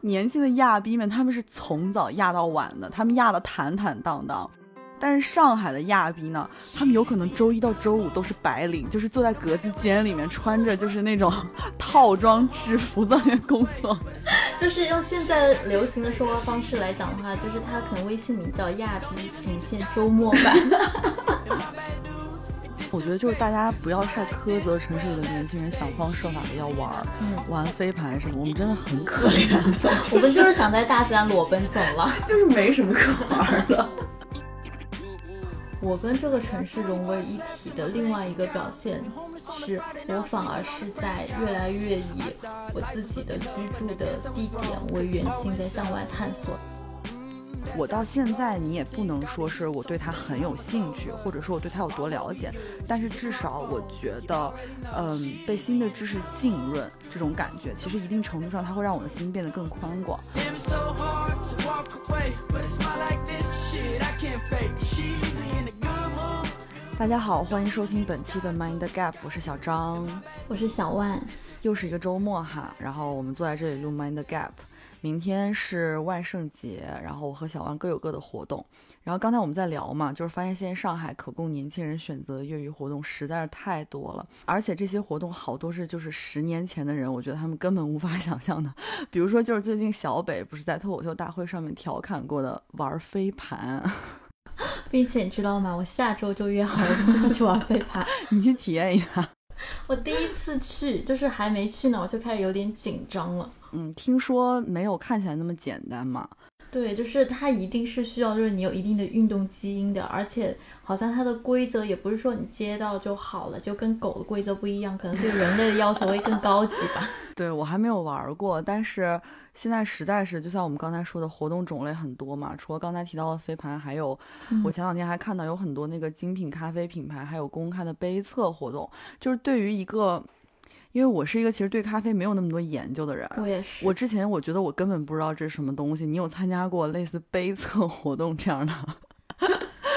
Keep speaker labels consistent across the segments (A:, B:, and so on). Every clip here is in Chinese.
A: 年轻的亚逼们，他们是从早压到晚的，他们压的坦坦荡荡。但是上海的亚逼呢，他们有可能周一到周五都是白领，就是坐在格子间里面，穿着就是那种 套装制服在那边工作。
B: 就是用现在流行的说话方式来讲的话，就是他可能微信名叫亚逼，仅限周末版。
A: 我觉得就是大家不要太苛责城市里的年轻人，想方设法的要玩儿，玩飞盘什么，我们真的很可怜。
B: 我们就是想在大自然裸奔走了，
A: 就是没什么可玩的。
B: 我跟这个城市融为一体的另外一个表现，是我反而是在越来越以我自己的居住的地点为圆心，在向外探索。
A: 我到现在，你也不能说是我对他很有兴趣，或者说我对他有多了解，但是至少我觉得，嗯，被新的知识浸润这种感觉，其实一定程度上它会让我的心变得更宽广。大家好，欢迎收听本期的 Mind Gap，我是小张，
B: 我是小万，
A: 又是一个周末哈，然后我们坐在这里录 Mind Gap。明天是万圣节，然后我和小万各有各的活动。然后刚才我们在聊嘛，就是发现现在上海可供年轻人选择的业余活动实在是太多了，而且这些活动好多是就是十年前的人，我觉得他们根本无法 想象的。比如说就是最近小北不是在脱口秀大会上面调侃过的玩飞盘，
B: 并且你知道吗？我下周就约好了朋友去玩飞盘，
A: 你去体验一下。
B: 我第一次去，就是还没去呢，我就开始有点紧张了。
A: 嗯，听说没有看起来那么简单嘛？
B: 对，就是它一定是需要，就是你有一定的运动基因的，而且好像它的规则也不是说你接到就好了，就跟狗的规则不一样，可能对人类的要求会更高级吧。
A: 对我还没有玩过，但是现在实在是就像我们刚才说的活动种类很多嘛，除了刚才提到的飞盘，还有我前两天还看到有很多那个精品咖啡品牌还有公开的杯测活动，就是对于一个。因为我是一个其实对咖啡没有那么多研究的人，
B: 我也是。
A: 我之前我觉得我根本不知道这是什么东西。你有参加过类似杯测活动这样的？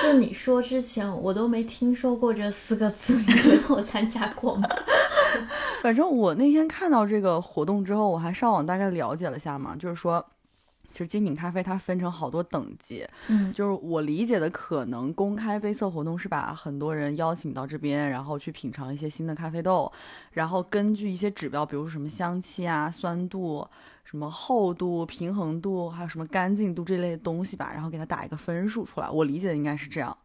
B: 就你说之前我都没听说过这四个字，你觉得我参加过吗？
A: 反正我那天看到这个活动之后，我还上网大概了解了下嘛，就是说。其实精品咖啡它分成好多等级，
B: 嗯，
A: 就是我理解的可能公开杯测活动是把很多人邀请到这边，然后去品尝一些新的咖啡豆，然后根据一些指标，比如说什么香气啊、酸度。什么厚度、平衡度，还有什么干净度这类东西吧，然后给它打一个分数出来。我理解的应该是这样。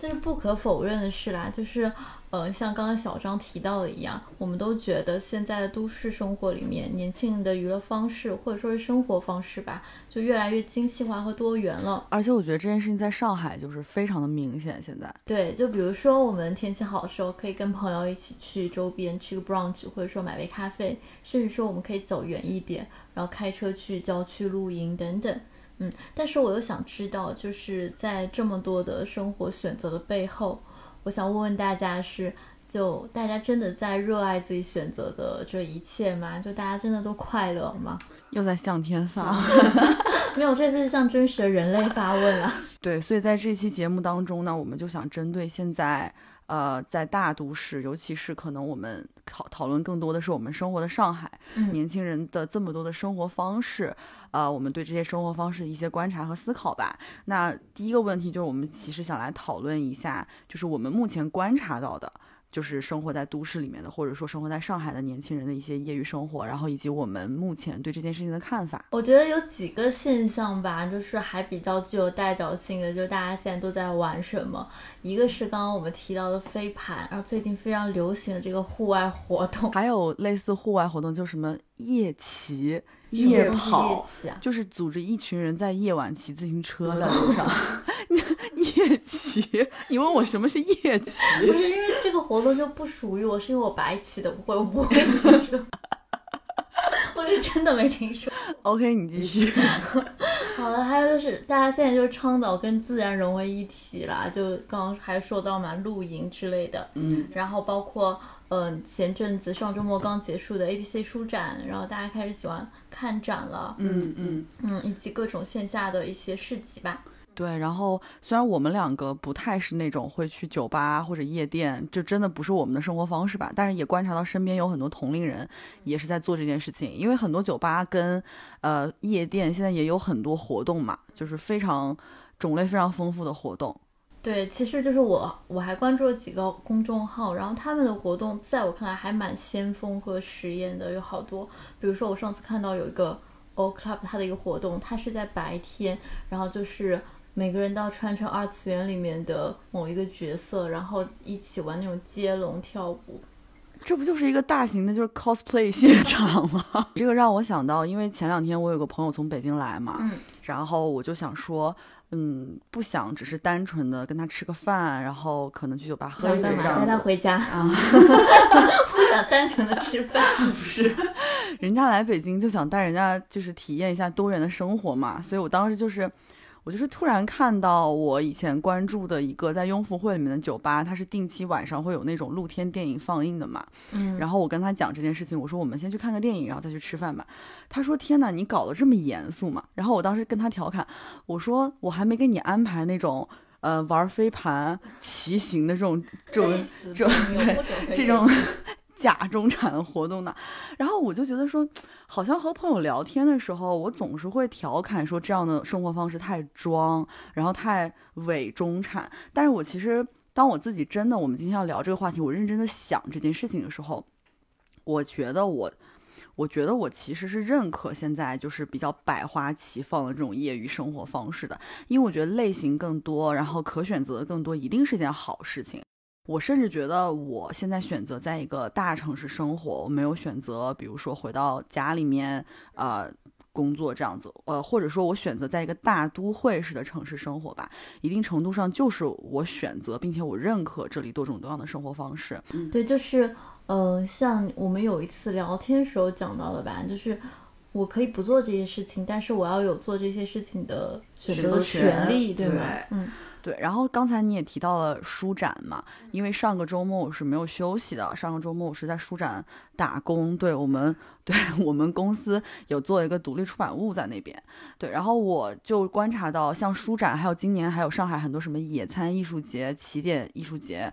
B: 但是不可否认的是啦，就是，呃，像刚刚小张提到的一样，我们都觉得现在的都市生活里面，年轻人的娱乐方式或者说是生活方式吧，就越来越精细化和多元了。
A: 而且我觉得这件事情在上海就是非常的明显。现在，
B: 对，就比如说我们天气好的时候，可以跟朋友一起去周边吃个 brunch，或者说买杯咖啡，甚至说我们可以走远一点。然后开车去郊区露营等等，嗯，但是我又想知道，就是在这么多的生活选择的背后，我想问问大家是，就大家真的在热爱自己选择的这一切吗？就大家真的都快乐吗？
A: 又在向天发，
B: 没有，这次是向真实的人类发问啊。
A: 对，所以在这期节目当中呢，我们就想针对现在。呃，在大都市，尤其是可能我们讨讨论更多的是我们生活的上海，年轻人的这么多的生活方式，呃，我们对这些生活方式一些观察和思考吧。那第一个问题就是，我们其实想来讨论一下，就是我们目前观察到的。就是生活在都市里面的，或者说生活在上海的年轻人的一些业余生活，然后以及我们目前对这件事情的看法。
B: 我觉得有几个现象吧，就是还比较具有代表性的，就是大家现在都在玩什么。一个是刚刚我们提到的飞盘，然后最近非常流行的这个户外活动，
A: 还有类似户外活动，就什么夜骑、夜跑，就是组织一群人在夜晚骑自行车在路上。夜骑？你问我什么是夜骑？
B: 不是因为这个活动就不属于我，是因为我白骑的不会，我不会骑车。我是真的没听说。
A: OK，你继续。
B: 好了，还有就是大家现在就是倡导跟自然融为一体啦，就刚刚还说到嘛，露营之类的。
A: 嗯。
B: 然后包括嗯前阵子上周末刚结束的 ABC 书展，然后大家开始喜欢看展了。
A: 嗯嗯
B: 嗯，以及各种线下的一些市集吧。
A: 对，然后虽然我们两个不太是那种会去酒吧或者夜店，就真的不是我们的生活方式吧，但是也观察到身边有很多同龄人也是在做这件事情，因为很多酒吧跟呃夜店现在也有很多活动嘛，就是非常种类非常丰富的活动。
B: 对，其实就是我我还关注了几个公众号，然后他们的活动在我看来还蛮先锋和实验的，有好多，比如说我上次看到有一个 O Club 它的一个活动，它是在白天，然后就是。每个人都要穿成二次元里面的某一个角色，然后一起玩那种接龙跳舞，
A: 这不就是一个大型的，就是 cosplay 现场吗？这个让我想到，因为前两天我有个朋友从北京来嘛，
B: 嗯，
A: 然后我就想说，嗯，不想只是单纯的跟他吃个饭，然后可能去酒吧喝一杯，
B: 带他回家。
A: 啊，
B: 不想单纯的吃饭，
A: 不是，人家来北京就想带人家就是体验一下多元的生活嘛，所以我当时就是。我就是突然看到我以前关注的一个在雍福会里面的酒吧，它是定期晚上会有那种露天电影放映的嘛。
B: 嗯，
A: 然后我跟他讲这件事情，我说我们先去看个电影，然后再去吃饭吧。他说天哪，你搞得这么严肃嘛？然后我当时跟他调侃，我说我还没给你安排那种呃玩飞盘、骑行的这种这种这种这种。假中产活动呢，然后我就觉得说，好像和朋友聊天的时候，我总是会调侃说这样的生活方式太装，然后太伪中产。但是我其实当我自己真的，我们今天要聊这个话题，我认真的想这件事情的时候，我觉得我，我觉得我其实是认可现在就是比较百花齐放的这种业余生活方式的，因为我觉得类型更多，然后可选择的更多，一定是件好事情。我甚至觉得，我现在选择在一个大城市生活，我没有选择，比如说回到家里面，呃，工作这样子，呃，或者说我选择在一个大都会式的城市生活吧，一定程度上就是我选择，并且我认可这里多种多样的生活方式。
B: 嗯，对，就是，呃，像我们有一次聊天时候讲到的吧，就是我可以不做这些事情，但是我要有做这些事情的选择权利，对吗？嗯。
A: 对，然后刚才你也提到了书展嘛，因为上个周末我是没有休息的，上个周末我是在书展打工。对我们，对我们公司有做一个独立出版物在那边。对，然后我就观察到，像书展，还有今年还有上海很多什么野餐艺术节、起点艺术节。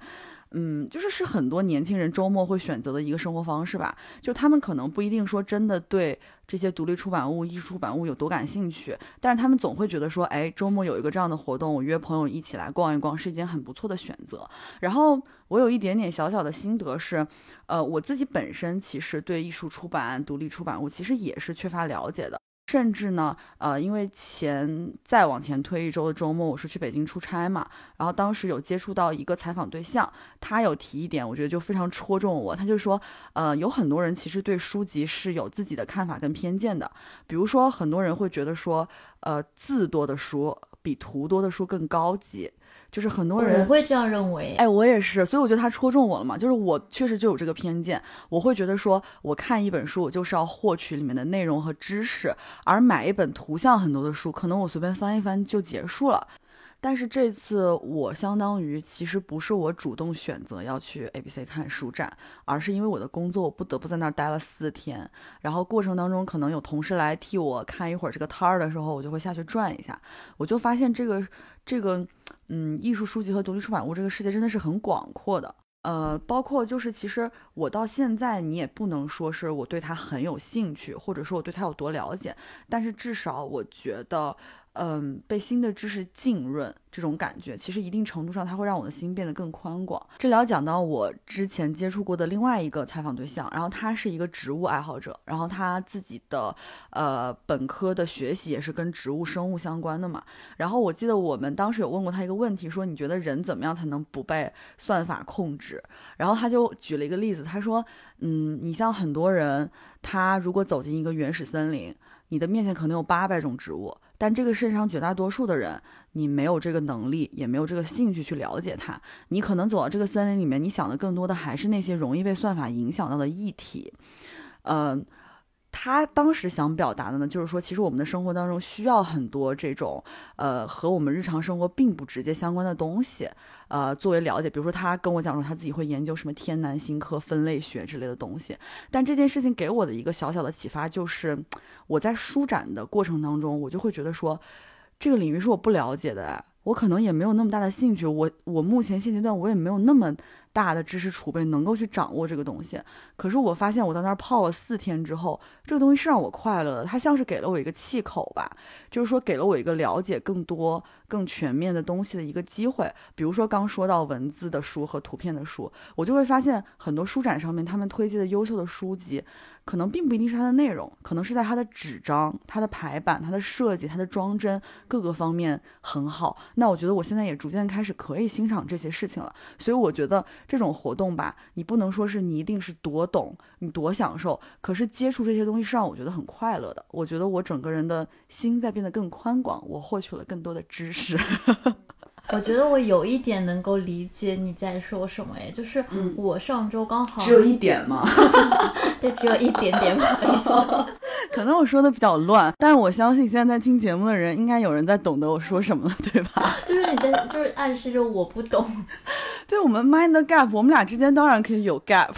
A: 嗯，就是是很多年轻人周末会选择的一个生活方式吧。就他们可能不一定说真的对这些独立出版物、艺术出版物有多感兴趣，但是他们总会觉得说，哎，周末有一个这样的活动，我约朋友一起来逛一逛，是一件很不错的选择。然后我有一点点小小的心得是，呃，我自己本身其实对艺术出版、独立出版物其实也是缺乏了解的。甚至呢，呃，因为前再往前推一周的周末，我是去北京出差嘛，然后当时有接触到一个采访对象，他有提一点，我觉得就非常戳中我。他就说，呃，有很多人其实对书籍是有自己的看法跟偏见的，比如说很多人会觉得说，呃，字多的书比图多的书更高级。就是很多人
B: 我会这样认为，
A: 哎，我也是，所以我觉得他戳中我了嘛。就是我确实就有这个偏见，我会觉得说，我看一本书，我就是要获取里面的内容和知识，而买一本图像很多的书，可能我随便翻一翻就结束了。但是这次我相当于其实不是我主动选择要去 A B C 看书展，而是因为我的工作，我不得不在那儿待了四天。然后过程当中可能有同事来替我看一会儿这个摊儿的时候，我就会下去转一下，我就发现这个这个。嗯，艺术书籍和独立出版物这个世界真的是很广阔的，呃，包括就是其实我到现在你也不能说是我对它很有兴趣，或者说我对它有多了解，但是至少我觉得。嗯，被新的知识浸润这种感觉，其实一定程度上它会让我的心变得更宽广。这里要讲到我之前接触过的另外一个采访对象，然后他是一个植物爱好者，然后他自己的呃本科的学习也是跟植物生物相关的嘛。然后我记得我们当时有问过他一个问题，说你觉得人怎么样才能不被算法控制？然后他就举了一个例子，他说，嗯，你像很多人，他如果走进一个原始森林，你的面前可能有八百种植物。但这个世界上绝大多数的人，你没有这个能力，也没有这个兴趣去了解它。你可能走到这个森林里面，你想的更多的还是那些容易被算法影响到的议题，嗯。他当时想表达的呢，就是说，其实我们的生活当中需要很多这种，呃，和我们日常生活并不直接相关的东西，呃，作为了解。比如说，他跟我讲说，他自己会研究什么天南星科分类学之类的东西。但这件事情给我的一个小小的启发，就是我在舒展的过程当中，我就会觉得说，这个领域是我不了解的，我可能也没有那么大的兴趣。我我目前现阶段我也没有那么。大的知识储备能够去掌握这个东西，可是我发现我在那儿泡了四天之后，这个东西是让我快乐的，它像是给了我一个气口吧，就是说给了我一个了解更多、更全面的东西的一个机会。比如说刚说到文字的书和图片的书，我就会发现很多书展上面他们推荐的优秀的书籍。可能并不一定是它的内容，可能是在它的纸张、它的排版、它的设计、它的装帧各个方面很好。那我觉得我现在也逐渐开始可以欣赏这些事情了。所以我觉得这种活动吧，你不能说是你一定是多懂，你多享受，可是接触这些东西是让我觉得很快乐的。我觉得我整个人的心在变得更宽广，我获取了更多的知识。
B: 我觉得我有一点能够理解你在说什么，哎，就是我上周刚好
A: 只有一点吗？
B: 对，只有一点点，不好意思，
A: 可能我说的比较乱，但是我相信现在在听节目的人应该有人在懂得我说什么了，对吧？
B: 就是你在，就是暗示着我不懂。
A: 对我们 mind gap，我们俩之间当然可以有 gap。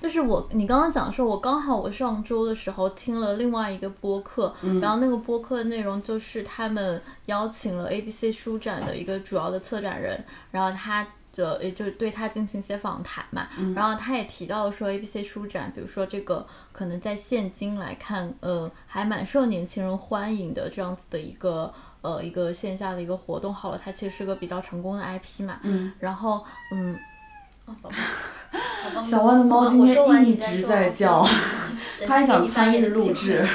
B: 就是我，你刚刚讲说，我刚好我上周的时候听了另外一个播客，然后那个播客的内容就是他们邀请了 A B C 书展的一个主要的策展人，然后他的也就对他进行一些访谈嘛，然后他也提到说 A B C 书展，比如说这个可能在现今来看，呃，还蛮受年轻人欢迎的这样子的一个呃一个线下的一个活动。好了，它其实是个比较成功的 I P 嘛，嗯，然后嗯。
A: 小万的猫今天一直在叫，它 还想参与录制。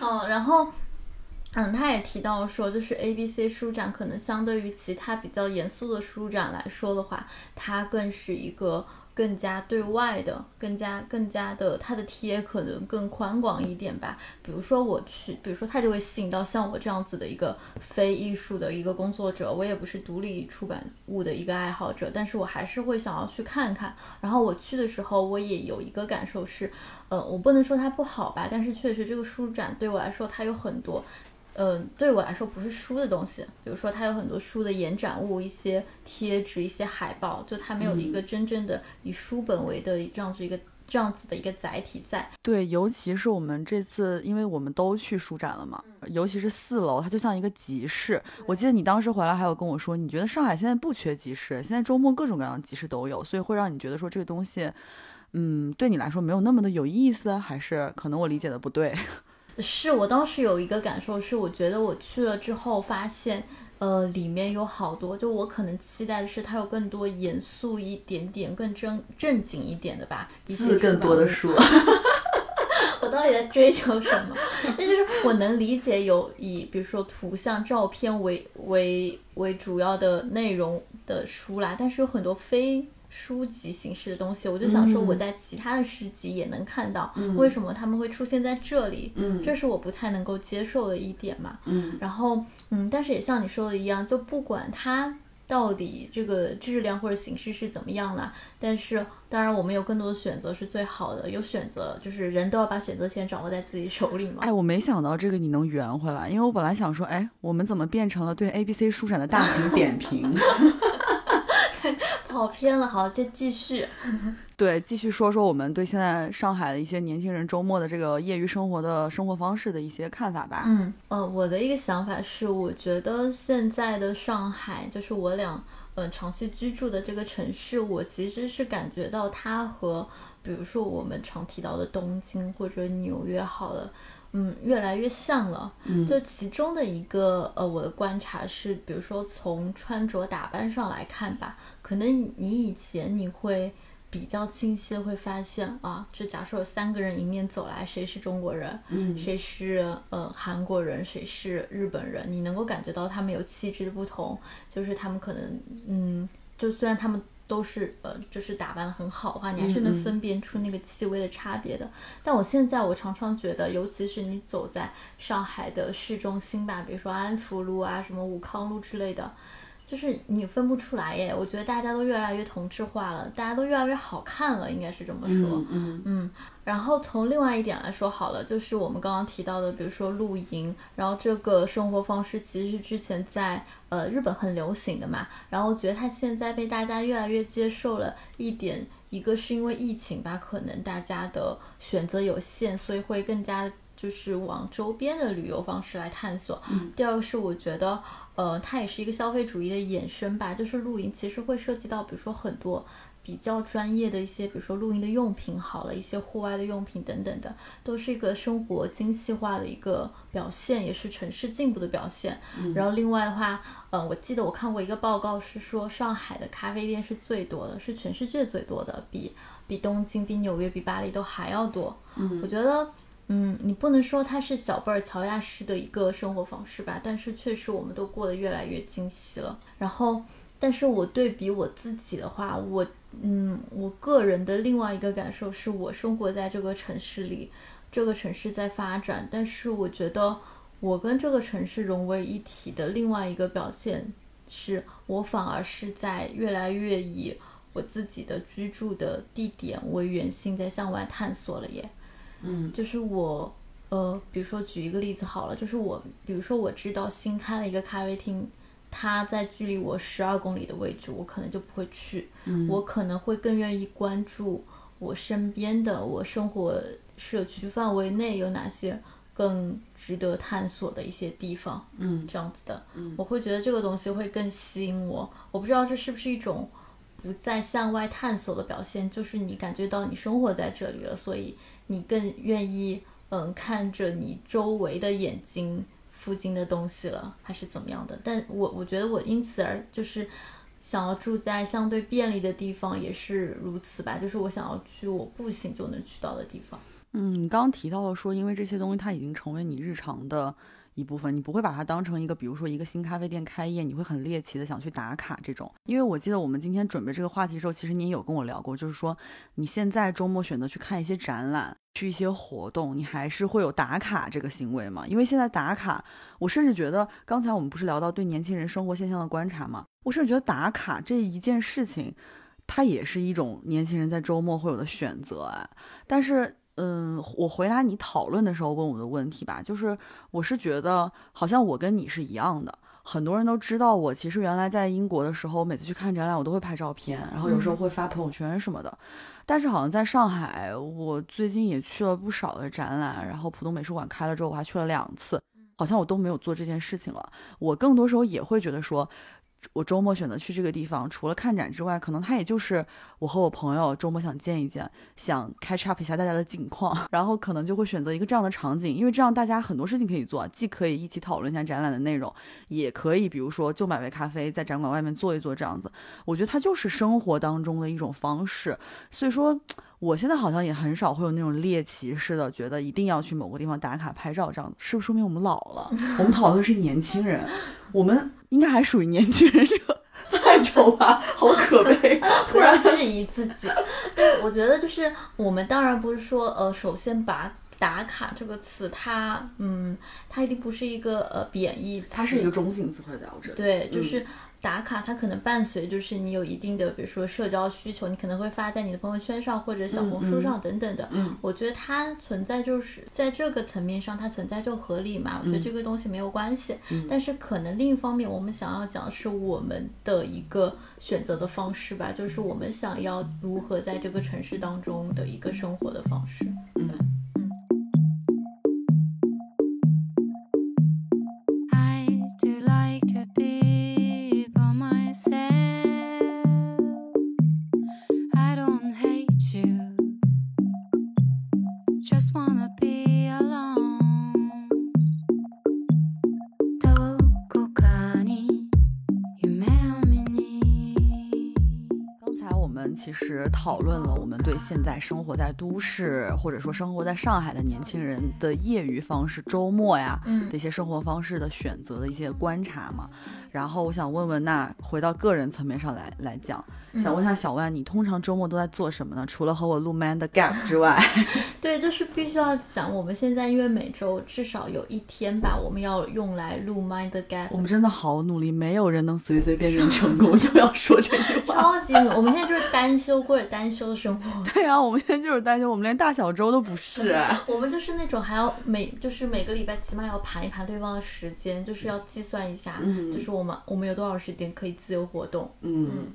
B: 嗯，然后，嗯，他也提到说，就是 A B C 书展可能相对于其他比较严肃的书展来说的话，它更是一个。更加对外的，更加更加的，它的贴可能更宽广一点吧。比如说我去，比如说它就会吸引到像我这样子的一个非艺术的一个工作者，我也不是独立出版物的一个爱好者，但是我还是会想要去看看。然后我去的时候，我也有一个感受是，呃，我不能说它不好吧，但是确实这个书展对我来说，它有很多。嗯，对我来说不是书的东西，比如说它有很多书的延展物，一些贴纸，一些海报，就它没有一个真正的以书本为的这样子一个这样子的一个载体在。
A: 对，尤其是我们这次，因为我们都去书展了嘛，尤其是四楼，它就像一个集市。我记得你当时回来还有跟我说，你觉得上海现在不缺集市，现在周末各种各样的集市都有，所以会让你觉得说这个东西，嗯，对你来说没有那么的有意思，还是可能我理解的不对。
B: 是我当时有一个感受，是我觉得我去了之后发现，呃，里面有好多，就我可能期待的是它有更多严肃一点点、更正正经一点的吧，
A: 一些更多的书。
B: 我到底在追求什么？那就是我能理解有以比如说图像、照片为为为主要的内容的书啦，但是有很多非。书籍形式的东西，我就想说，我在其他的诗集也能看到，为什么他们会出现在这里？嗯，这是我不太能够接受的一点嘛。嗯，然后，嗯，但是也像你说的一样，就不管它到底这个质量或者形式是怎么样啦，但是当然我们有更多的选择是最好的。有选择，就是人都要把选择权掌握在自己手里嘛。
A: 哎，我没想到这个你能圆回来，因为我本来想说，哎，我们怎么变成了对 A B C 书展的大型点评？
B: 跑偏了，好，再继续。
A: 对，继续说说我们对现在上海的一些年轻人周末的这个业余生活的生活方式的一些看法吧。
B: 嗯，呃，我的一个想法是，我觉得现在的上海，就是我俩呃长期居住的这个城市，我其实是感觉到它和，比如说我们常提到的东京或者纽约，好了。嗯，越来越像了。嗯，就其中的一个呃，我的观察是，比如说从穿着打扮上来看吧，可能你以前你会比较清晰的会发现啊，这假设有三个人迎面走来，谁是中国人，嗯，谁是呃韩国人，谁是日本人，你能够感觉到他们有气质的不同，就是他们可能嗯，就虽然他们。都是呃，就是打扮的很好的话，你还是能分辨出那个气味的差别的。但我现在我常常觉得，尤其是你走在上海的市中心吧，比如说安福路啊、什么武康路之类的。就是你分不出来耶，我觉得大家都越来越同质化了，大家都越来越好看了，应该是这么说。嗯嗯。然后从另外一点来说好了，就是我们刚刚提到的，比如说露营，然后这个生活方式其实是之前在呃日本很流行的嘛，然后我觉得它现在被大家越来越接受了一点，一个是因为疫情吧，可能大家的选择有限，所以会更加。就是往周边的旅游方式来探索。
A: 嗯，
B: 第二个是我觉得，呃，它也是一个消费主义的衍生吧。就是露营其实会涉及到，比如说很多比较专业的一些，比如说露营的用品，好了一些户外的用品等等的，都是一个生活精细化的一个表现，也是城市进步的表现。然后另外的话，呃，我记得我看过一个报告，是说上海的咖啡店是最多的，是全世界最多的，比比东京、比纽约、比巴黎都还要多。
A: 嗯，
B: 我觉得。嗯，你不能说它是小贝儿乔亚式的一个生活方式吧，但是确实我们都过得越来越精细了。然后，但是我对比我自己的话，我嗯，我个人的另外一个感受是我生活在这个城市里，这个城市在发展，但是我觉得我跟这个城市融为一体的另外一个表现是，我反而是在越来越以我自己的居住的地点为圆心，在向外探索了耶。
A: 嗯，
B: 就是我，呃，比如说举一个例子好了，就是我，比如说我知道新开了一个咖啡厅，它在距离我十二公里的位置，我可能就不会去，
A: 嗯，
B: 我可能会更愿意关注我身边的我生活社区范围内有哪些更值得探索的一些地方，
A: 嗯，
B: 这样子的，
A: 嗯，
B: 我会觉得这个东西会更吸引我，我不知道这是不是一种不再向外探索的表现，就是你感觉到你生活在这里了，所以。你更愿意嗯看着你周围的眼睛附近的东西了，还是怎么样的？但我我觉得我因此而就是想要住在相对便利的地方，也是如此吧。就是我想要去我步行就能去到的地方。
A: 嗯，你刚刚提到了说，因为这些东西它已经成为你日常的。一部分，你不会把它当成一个，比如说一个新咖啡店开业，你会很猎奇的想去打卡这种。因为我记得我们今天准备这个话题的时候，其实你有跟我聊过，就是说你现在周末选择去看一些展览，去一些活动，你还是会有打卡这个行为嘛？因为现在打卡，我甚至觉得刚才我们不是聊到对年轻人生活现象的观察嘛，我甚至觉得打卡这一件事情，它也是一种年轻人在周末会有的选择啊，但是。嗯，我回答你讨论的时候问我的问题吧，就是我是觉得好像我跟你是一样的，很多人都知道我其实原来在英国的时候，每次去看展览我都会拍照片，然后有时候会发朋友圈什么的。但是好像在上海，我最近也去了不少的展览，然后浦东美术馆开了之后我还去了两次，好像我都没有做这件事情了。我更多时候也会觉得说。我周末选择去这个地方，除了看展之外，可能他也就是我和我朋友周末想见一见，想 catch up 一下大家的近况，然后可能就会选择一个这样的场景，因为这样大家很多事情可以做，既可以一起讨论一下展览的内容，也可以比如说就买杯咖啡在展馆外面坐一坐这样子。我觉得它就是生活当中的一种方式，所以说我现在好像也很少会有那种猎奇似的，觉得一定要去某个地方打卡拍照这样子，是不是说明我们老了？我们讨论的是年轻人，我们。应该还属于年轻人这个范畴吧，好可悲，
B: 突然质疑自己。对，我觉得就是我们当然不是说，呃，首先把打卡这个词，它，嗯，它一定不是一个呃贬义词，
A: 它是一个中性词汇，在我这里。
B: 对，就是。打卡，它可能伴随就是你有一定的，比如说社交需求，你可能会发在你的朋友圈上或者小红书上等等的。
A: 嗯，
B: 我觉得它存在就是在这个层面上，它存在就合理嘛。我觉得这个东西没有关系。
A: 嗯，
B: 但是可能另一方面，我们想要讲的是我们的一个选择的方式吧，就是我们想要如何在这个城市当中的一个生活的方式。
A: 嗯。讨论了我们对现在生活在都市或者说生活在上海的年轻人的业余方式、周末呀的一些生活方式的选择的一些观察嘛。然后我想问问，那回到个人层面上来来讲。想问一下小万，你通常周末都在做什么呢？除了和我录《Man 的 Gap》之外，
B: 对，就是必须要讲。我们现在因为每周至少有一天吧，我们要用来录《Mind 的 Gap》。
A: 我们真的好努力，没有人能随随便便成功。又要说这句话，
B: 超级努。我们现在就是单休过着单休的生活。
A: 对啊，我们现在就是单休，我们连大小周都不是。
B: 我们就是那种还要每就是每个礼拜起码要盘一盘对方的时间，就是要计算一下，就是我们我们有多少时间可以自由活动。
A: 嗯。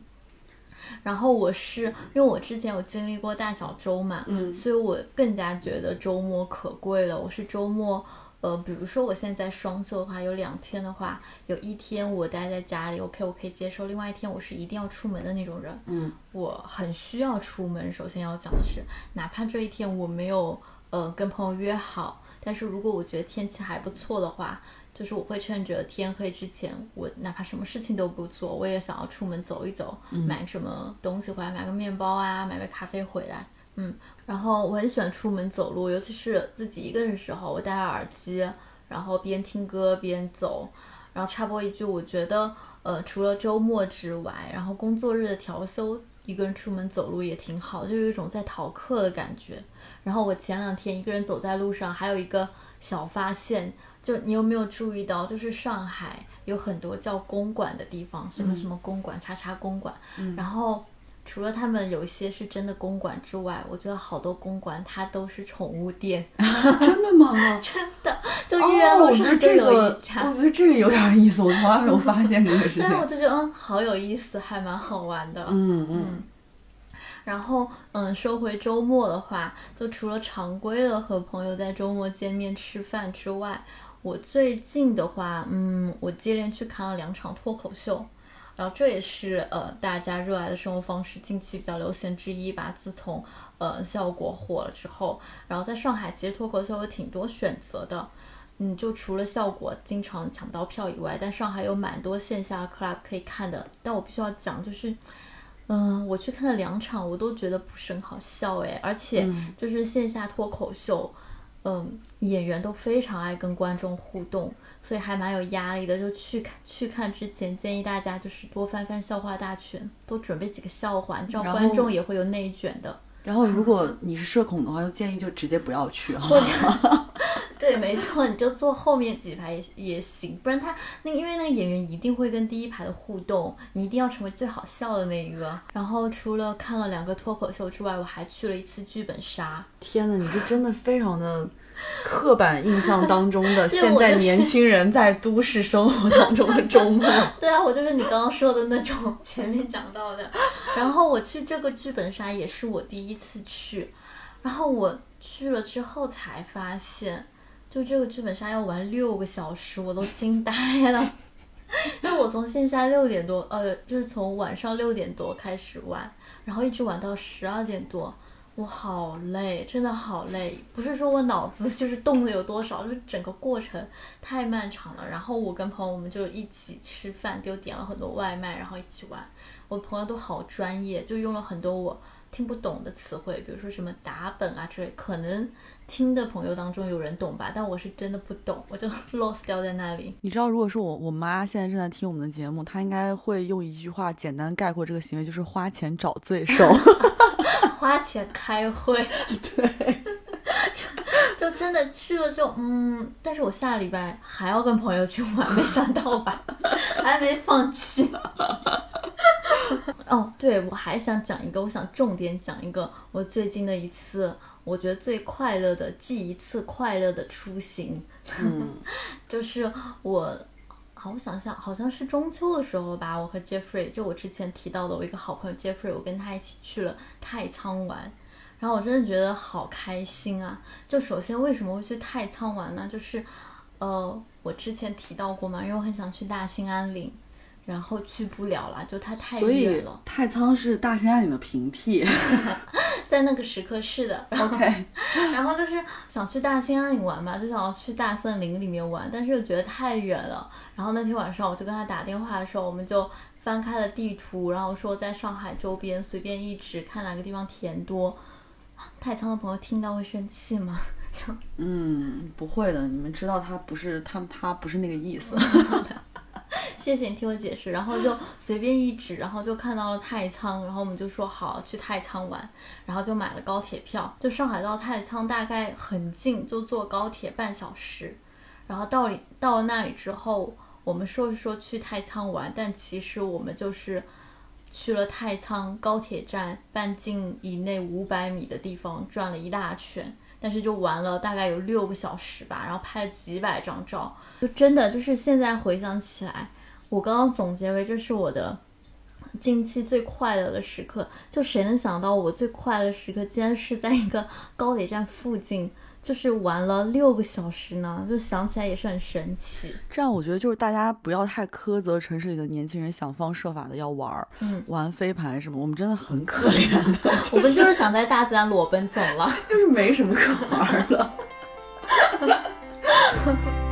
B: 然后我是因为我之前有经历过大小周嘛，
A: 嗯，
B: 所以我更加觉得周末可贵了。我是周末，呃，比如说我现在双休的话，有两天的话，有一天我待在家里，OK，我可以接受；另外一天我是一定要出门的那种人，
A: 嗯，
B: 我很需要出门。首先要讲的是，哪怕这一天我没有呃跟朋友约好，但是如果我觉得天气还不错的话。就是我会趁着天黑之前，我哪怕什么事情都不做，我也想要出门走一走，买什么东西回来，买个面包啊，买杯咖啡回来，嗯。然后我很喜欢出门走路，尤其是自己一个人的时候，我戴耳机，然后边听歌边走。然后插播一句，我觉得，呃，除了周末之外，然后工作日的调休，一个人出门走路也挺好，就有一种在逃课的感觉。然后我前两天一个人走在路上，还有一个小发现。就你有没有注意到，就是上海有很多叫公馆的地方，什么什么公馆、叉叉公馆。然后除了他们有一些是真的公馆之外，我觉得好多公馆它都是宠物店。
A: 真的吗？
B: 真的，就玉园路上就有一家。
A: 我觉得这个有点意思，我从来没有发现这个事 情。
B: 但是我就觉得嗯，好有意思，还蛮好玩的。
A: 嗯嗯。
B: 然后，嗯，说回周末的话，就除了常规的和朋友在周末见面吃饭之外。我最近的话，嗯，我接连去看了两场脱口秀，然后这也是呃大家热爱的生活方式，近期比较流行之一吧。自从呃效果火了之后，然后在上海其实脱口秀有挺多选择的，嗯，就除了效果经常抢不到票以外，但上海有蛮多线下 club 可以看的。但我必须要讲，就是嗯，我去看了两场，我都觉得不是很好笑哎，而且就是线下脱口秀。嗯，演员都非常爱跟观众互动，所以还蛮有压力的。就去看去看之前，建议大家就是多翻翻笑话大全，多准备几个笑话，你知道观众也会有内卷的。
A: 然后，如果你是社恐的话，就建议就直接不要去啊。
B: 对，没错，你就坐后面几排也也行，不然他那个因为那个演员一定会跟第一排的互动，你一定要成为最好笑的那一个。然后除了看了两个脱口秀之外，我还去了一次剧本杀。
A: 天呐，你是真的非常的。刻板印象当中的现在年轻人在都市生活当中的周末，
B: 对啊，我就是你刚刚说的那种前面讲到的。然后我去这个剧本杀也是我第一次去，然后我去了之后才发现，就这个剧本杀要玩六个小时，我都惊呆了。就我从线下六点多，呃，就是从晚上六点多开始玩，然后一直玩到十二点多。我好累，真的好累。不是说我脑子 就是动的有多少，就是整个过程太漫长了。然后我跟朋友我们就一起吃饭，就点了很多外卖，然后一起玩。我朋友都好专业，就用了很多我听不懂的词汇，比如说什么打本啊之类。可能听的朋友当中有人懂吧，但我是真的不懂，我就 lost 掉在那里。
A: 你知道，如果是我我妈现在正在听我们的节目，她应该会用一句话简单概括这个行为，就是花钱找罪受。
B: 花钱开会，
A: 对，
B: 就 就真的去了就嗯，但是我下礼拜还要跟朋友去玩，没想到吧，还没放弃。哦，对，我还想讲一个，我想重点讲一个，我最近的一次，我觉得最快乐的，记一次快乐的出行，
A: 嗯，
B: 就是我。好，我想想，好像是中秋的时候吧。我和 Jeffrey，就我之前提到的我一个好朋友 Jeffrey，我跟他一起去了太仓玩，然后我真的觉得好开心啊！就首先为什么会去太仓玩呢？就是，呃，我之前提到过嘛，因为我很想去大兴安岭。然后去不了了，就它太远了。
A: 太仓是大兴安岭的平替，
B: 在那个时刻是的。
A: OK，
B: 然后就是想去大兴安岭玩嘛，就想要去大森林里面玩，但是又觉得太远了。然后那天晚上我就跟他打电话的时候，我们就翻开了地图，然后说在上海周边随便一指，看哪个地方田多。太仓的朋友听到会生气吗？
A: 嗯，不会的，你们知道他不是他他不是那个意思。
B: 谢谢你听我解释，然后就随便一指，然后就看到了太仓，然后我们就说好去太仓玩，然后就买了高铁票，就上海到太仓大概很近，就坐高铁半小时，然后到里到了那里之后，我们说是说去太仓玩，但其实我们就是去了太仓高铁站半径以内五百米的地方转了一大圈。但是就玩了大概有六个小时吧，然后拍了几百张照，就真的就是现在回想起来，我刚刚总结为这是我的近期最快乐的时刻，就谁能想到我最快乐时刻竟然是在一个高铁站附近，就是玩了六个小时呢？就想起来也是很神奇。
A: 这样我觉得就是大家不要太苛责城市里的年轻人，想方设法的要玩儿，
B: 嗯，
A: 玩飞盘什么，我们真的很可怜的。
B: 我们就是想在大自然裸奔走了，
A: 就是没什么可玩的。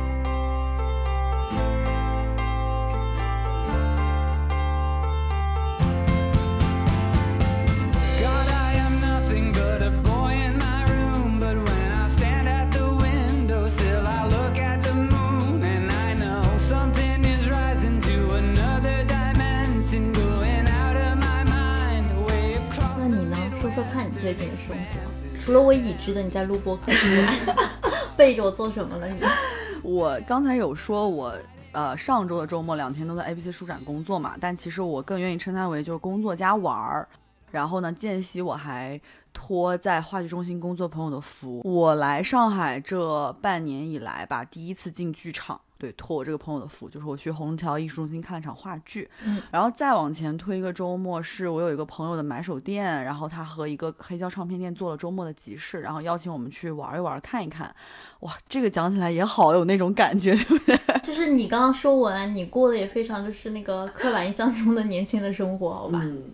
B: 最近的生活，除了我已知的你在录播课之外，背着我做什么了？你？
A: 我刚才有说，我呃上周的周末两天都在 ABC 书展工作嘛，但其实我更愿意称它为就是工作加玩儿。然后呢，间隙我还托在话剧中心工作朋友的福，我来上海这半年以来吧，第一次进剧场。对，托我这个朋友的福，就是我去虹桥艺术中心看了场话剧，
B: 嗯，
A: 然后再往前推一个周末，是我有一个朋友的买手店，然后他和一个黑胶唱片店做了周末的集市，然后邀请我们去玩一玩，看一看，哇，这个讲起来也好有那种感觉，对不对？
B: 就是你刚刚说完，你过得也非常就是那个刻板印象中的年轻的生活，好吧？
A: 嗯，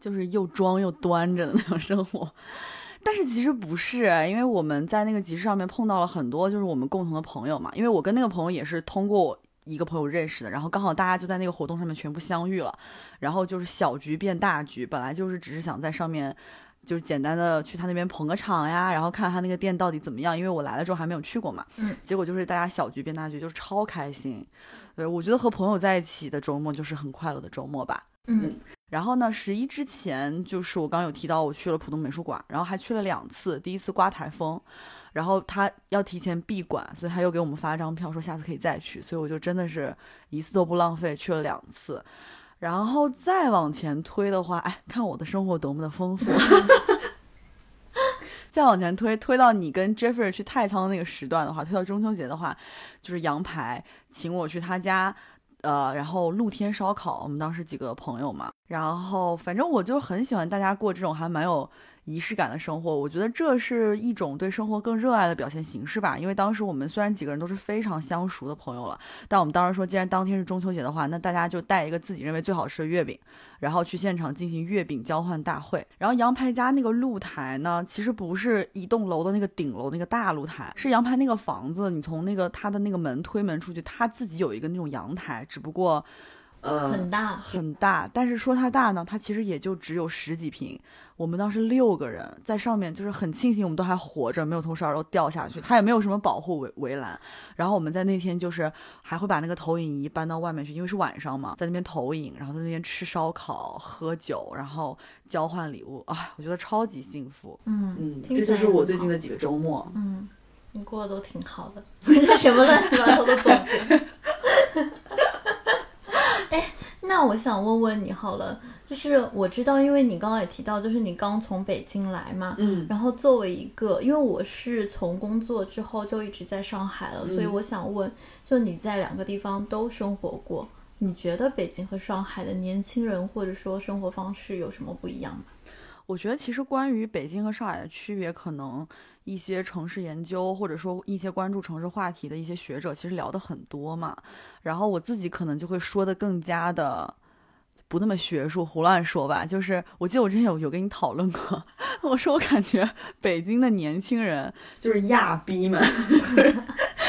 A: 就是又装又端着的那种生活。但是其实不是，因为我们在那个集市上面碰到了很多就是我们共同的朋友嘛。因为我跟那个朋友也是通过一个朋友认识的，然后刚好大家就在那个活动上面全部相遇了，然后就是小局变大局。本来就是只是想在上面就是简单的去他那边捧个场呀，然后看他那个店到底怎么样。因为我来了之后还没有去过嘛，
B: 嗯，
A: 结果就是大家小局变大局，就是超开心。对，我觉得和朋友在一起的周末就是很快乐的周末吧。
B: 嗯。
A: 然后呢，十一之前就是我刚有提到，我去了浦东美术馆，然后还去了两次。第一次刮台风，然后他要提前闭馆，所以他又给我们发张票，说下次可以再去。所以我就真的是一次都不浪费，去了两次。然后再往前推的话，哎，看我的生活多么的丰富。再往前推，推到你跟 Jeffrey 去太仓的那个时段的话，推到中秋节的话，就是羊排，请我去他家。呃，然后露天烧烤，我们当时几个朋友嘛，然后反正我就很喜欢大家过这种还蛮有。仪式感的生活，我觉得这是一种对生活更热爱的表现形式吧。因为当时我们虽然几个人都是非常相熟的朋友了，但我们当时说，既然当天是中秋节的话，那大家就带一个自己认为最好吃的月饼，然后去现场进行月饼交换大会。然后杨排家那个露台呢，其实不是一栋楼的那个顶楼那个大露台，是杨排那个房子，你从那个他的那个门推门出去，他自己有一个那种阳台，只不过。呃，
B: 很大
A: 很大，但是说它大呢，它其实也就只有十几平。我们当时六个人在上面，就是很庆幸我们都还活着，没有从十二楼掉下去。它也没有什么保护围围栏。然后我们在那天就是还会把那个投影仪搬到外面去，因为是晚上嘛，在那边投影，然后在那边吃烧烤、喝酒，然后交换礼物啊，我觉得超级幸福。
B: 嗯嗯，
A: 这就是我最近的几个周末。
B: 嗯，你过得都挺好的，什么乱七八糟的总结。那我想问问你好了，就是我知道，因为你刚刚也提到，就是你刚从北京来嘛，
A: 嗯，
B: 然后作为一个，因为我是从工作之后就一直在上海了，所以我想问，就你在两个地方都生活过，你觉得北京和上海的年轻人或者说生活方式有什么不一样吗？
A: 我觉得其实关于北京和上海的区别，可能一些城市研究或者说一些关注城市话题的一些学者其实聊的很多嘛。然后我自己可能就会说的更加的不那么学术，胡乱说吧。就是我记得我之前有有跟你讨论过，我说我感觉北京的年轻人就是亚逼们。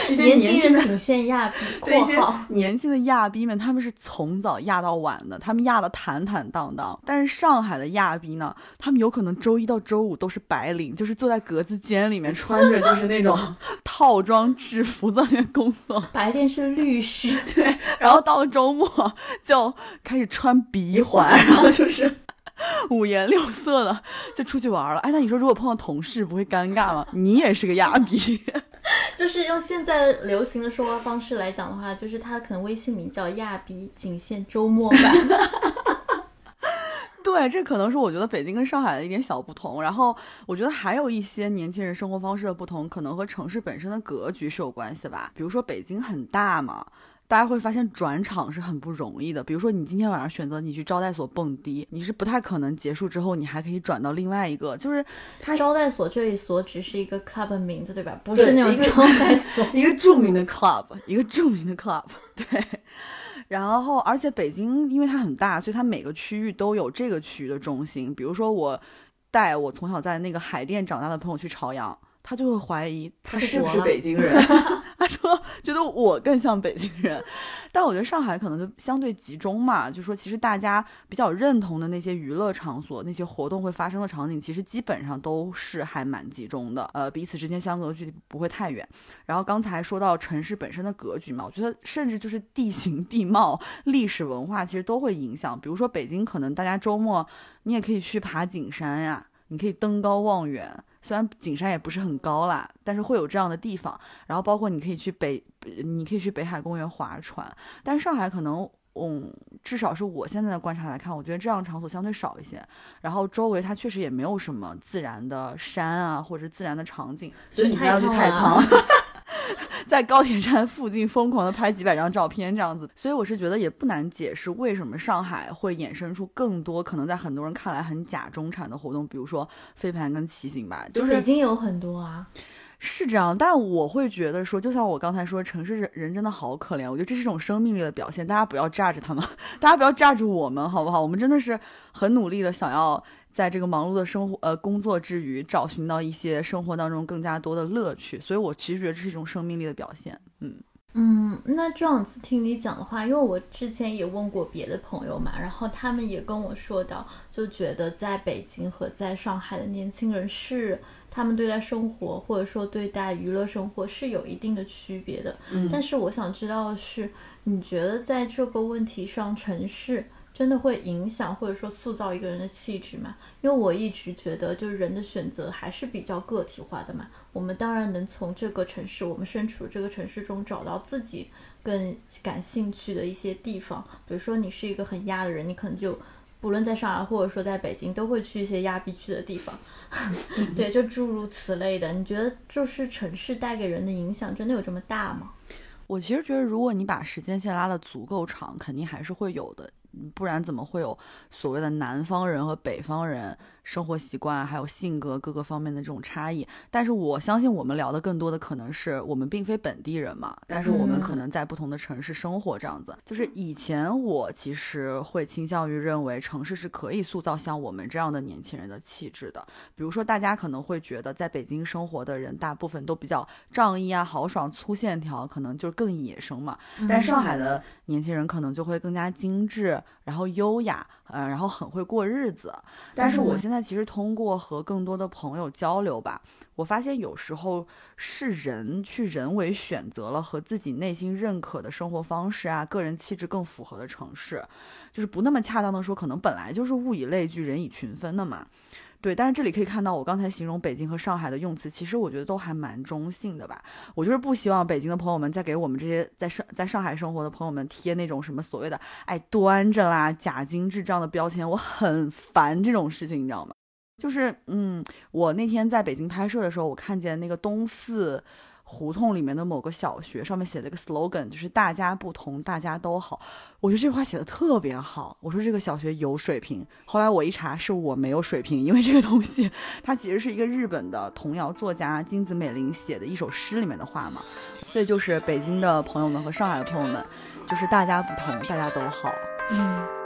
B: 年轻人仅限亚逼 （括号
A: 年轻的亚逼们），他们是从早亚到晚的，他们亚的坦坦荡荡。但是上海的亚逼呢，他们有可能周一到周五都是白领，就是坐在格子间里面，穿着就是那种套装制服在那边工作。
B: 白天是律师，
A: 对，然后到了周末就开始穿鼻环，然后就是五颜六色的就出去玩了。哎，那你说如果碰到同事，不会尴尬吗？你也是个亚逼。
B: 就是用现在流行的说话方式来讲的话，就是他可能微信名叫亚逼，仅限周末版。
A: 对，这可能是我觉得北京跟上海的一点小不同。然后我觉得还有一些年轻人生活方式的不同，可能和城市本身的格局是有关系吧。比如说北京很大嘛。大家会发现转场是很不容易的。比如说，你今天晚上选择你去招待所蹦迪，你是不太可能结束之后你还可以转到另外一个。就是它
B: 招待所这里所只是一个 club 的名字，对吧？不是那种招待 所，
A: 一个著名的 club，一个著名的 club。对。然后，而且北京因为它很大，所以它每个区域都有这个区域的中心。比如说，我带我从小在那个海淀长大的朋友去朝阳。他就会怀疑他是不是北京人，说觉得我更像北京人，但我觉得上海可能就相对集中嘛，就说其实大家比较认同的那些娱乐场所、那些活动会发生的场景，其实基本上都是还蛮集中的，呃，彼此之间相隔的距离不会太远。然后刚才说到城市本身的格局嘛，我觉得甚至就是地形地貌、历史文化，其实都会影响。比如说北京，可能大家周末你也可以去爬景山呀，你可以登高望远。虽然景山也不是很高啦，但是会有这样的地方。然后包括你可以去北，你可以去北海公园划船。但上海可能，嗯，至少是我现在的观察来看，我觉得这样场所相对少一些。然后周围它确实也没有什么自然的山啊，或者自然的场景，所以你要去太仓。在高铁站附近疯狂的拍几百张照片，这样子，所以我是觉得也不难解释为什么上海会衍生出更多可能在很多人看来很假中产的活动，比如说飞盘跟骑行吧。就是
B: 北京有很多啊，
A: 是这样，但我会觉得说，就像我刚才说，城市人人真的好可怜，我觉得这是一种生命力的表现，大家不要炸着他们，大家不要炸着我们，好不好？我们真的是很努力的想要。在这个忙碌的生活呃工作之余，找寻到一些生活当中更加多的乐趣，所以我其实觉得这是一种生命力的表现。嗯
B: 嗯，那这样子听你讲的话，因为我之前也问过别的朋友嘛，然后他们也跟我说到，就觉得在北京和在上海的年轻人是他们对待生活或者说对待娱乐生活是有一定的区别的。嗯，但是我想知道的是，你觉得在这个问题上，城市？真的会影响或者说塑造一个人的气质嘛？因为我一直觉得，就是人的选择还是比较个体化的嘛。我们当然能从这个城市，我们身处这个城市中找到自己更感兴趣的一些地方。比如说，你是一个很压的人，你可能就不论在上海或者说在北京，都会去一些压逼去的地方。对，就诸如此类的。你觉得就是城市带给人的影响真的有这么大吗？
A: 我其实觉得，如果你把时间线拉得足够长，肯定还是会有的。不然怎么会有所谓的南方人和北方人？生活习惯还有性格各个方面的这种差异，但是我相信我们聊的更多的可能是我们并非本地人嘛，但是我们可能在不同的城市生活这样子。就是以前我其实会倾向于认为城市是可以塑造像我们这样的年轻人的气质的。比如说大家可能会觉得在北京生活的人大部分都比较仗义啊、豪爽、粗线条，可能就更野生嘛。但上海的年轻人可能就会更加精致，然后优雅。嗯，然后很会过日子，但是我现在其实通过和更多的朋友交流吧，我发现有时候是人去人为选择了和自己内心认可的生活方式啊，个人气质更符合的城市，就是不那么恰当的说，可能本来就是物以类聚，人以群分的嘛。对，但是这里可以看到，我刚才形容北京和上海的用词，其实我觉得都还蛮中性的吧。我就是不希望北京的朋友们再给我们这些在上在上海生活的朋友们贴那种什么所谓的“哎端着啦”“假精致”这样的标签，我很烦这种事情，你知道吗？就是，嗯，我那天在北京拍摄的时候，我看见那个东四。胡同里面的某个小学上面写了一个 slogan，就是“大家不同，大家都好”。我觉得这话写的特别好。我说这个小学有水平。后来我一查，是我没有水平，因为这个东西它其实是一个日本的童谣作家金子美玲写的一首诗里面的话嘛。所以就是北京的朋友们和上海的朋友们，就是大家不同，大家都好。
B: 嗯。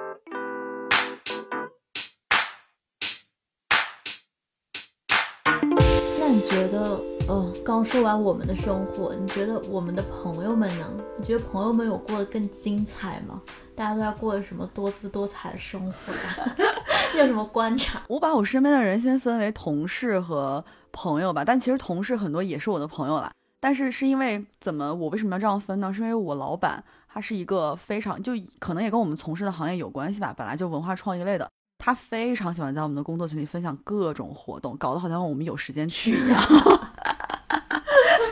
B: 觉得？哦，刚说完我们的生活，你觉得我们的朋友们呢？你觉得朋友们有过得更精彩吗？大家都在过着什么多姿多彩的生活呀？有什么观察？
A: 我把我身边的人先分为同事和朋友吧，但其实同事很多也是我的朋友啦。但是是因为怎么？我为什么要这样分呢？是因为我老板他是一个非常就可能也跟我们从事的行业有关系吧，本来就文化创意类的，他非常喜欢在我们的工作群里分享各种活动，搞得好像我们有时间去一样。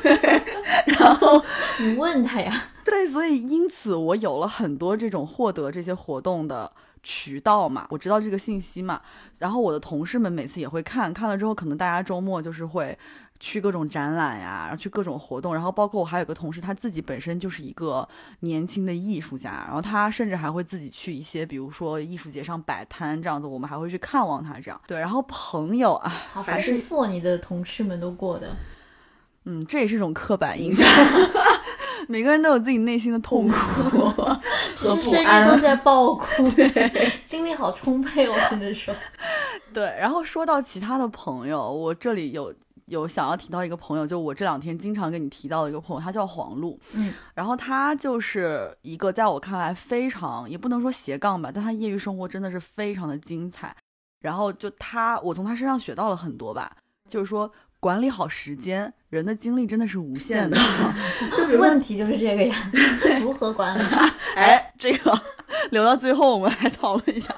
A: 然后
B: 你问他呀？
A: 对，所以因此我有了很多这种获得这些活动的渠道嘛，我知道这个信息嘛。然后我的同事们每次也会看，看了之后，可能大家周末就是会。去各种展览呀，然后去各种活动，然后包括我还有个同事，他自己本身就是一个年轻的艺术家，然后他甚至还会自己去一些，比如说艺术节上摆摊这样子，我们还会去看望他这样。对，然后朋友啊，
B: 还是富你的同事们都过的，
A: 嗯，这也是一种刻板印象，每个人都有自己内心的痛苦和不安，
B: 都在 爆哭，精力好充沛，我真的说。
A: 对，然后说到其他的朋友，我这里有。有想要提到一个朋友，就我这两天经常跟你提到的一个朋友，他叫黄璐，
B: 嗯，
A: 然后他就是一个在我看来非常也不能说斜杠吧，但他业余生活真的是非常的精彩。然后就他，我从他身上学到了很多吧，就是说管理好时间，人的精力真的是无限的。
B: 问题就是这个呀，如何管理？
A: 哎，这个。留到最后我们来讨论一下，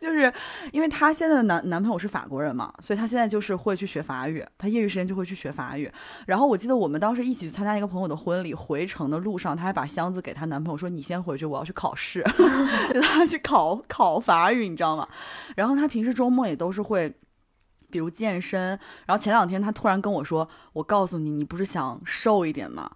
A: 就是因为她现在的男男朋友是法国人嘛，所以她现在就是会去学法语，她业余时间就会去学法语。然后我记得我们当时一起去参加一个朋友的婚礼，回程的路上，她还把箱子给她男朋友说：“你先回去，我要去考试，就她去考考法语，你知道吗？”然后她平时周末也都是会，比如健身。然后前两天他突然跟我说：“我告诉你，你不是想瘦一点吗？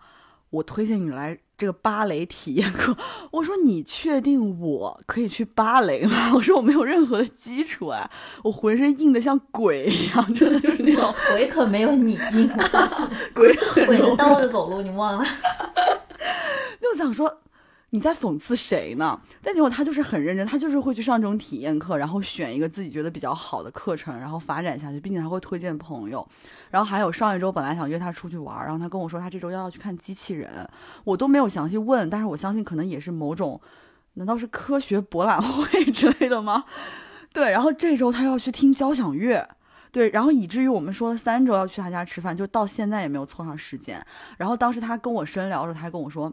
A: 我推荐你来。”这个芭蕾体验课，我说你确定我可以去芭蕾吗？我说我没有任何的基础啊，我浑身硬的像鬼一样，真的就是那种
B: 鬼可没有你硬，
A: 鬼
B: 鬼能倒着走路，你忘了？
A: 就想说。你在讽刺谁呢？但结果他就是很认真，他就是会去上这种体验课，然后选一个自己觉得比较好的课程，然后发展下去，并且还会推荐朋友。然后还有上一周本来想约他出去玩，然后他跟我说他这周要要去看机器人，我都没有详细问，但是我相信可能也是某种，难道是科学博览会 之类的吗？对，然后这周他要去听交响乐，对，然后以至于我们说了三周要去他家吃饭，就到现在也没有凑上时间。然后当时他跟我深聊的时候，他还跟我说。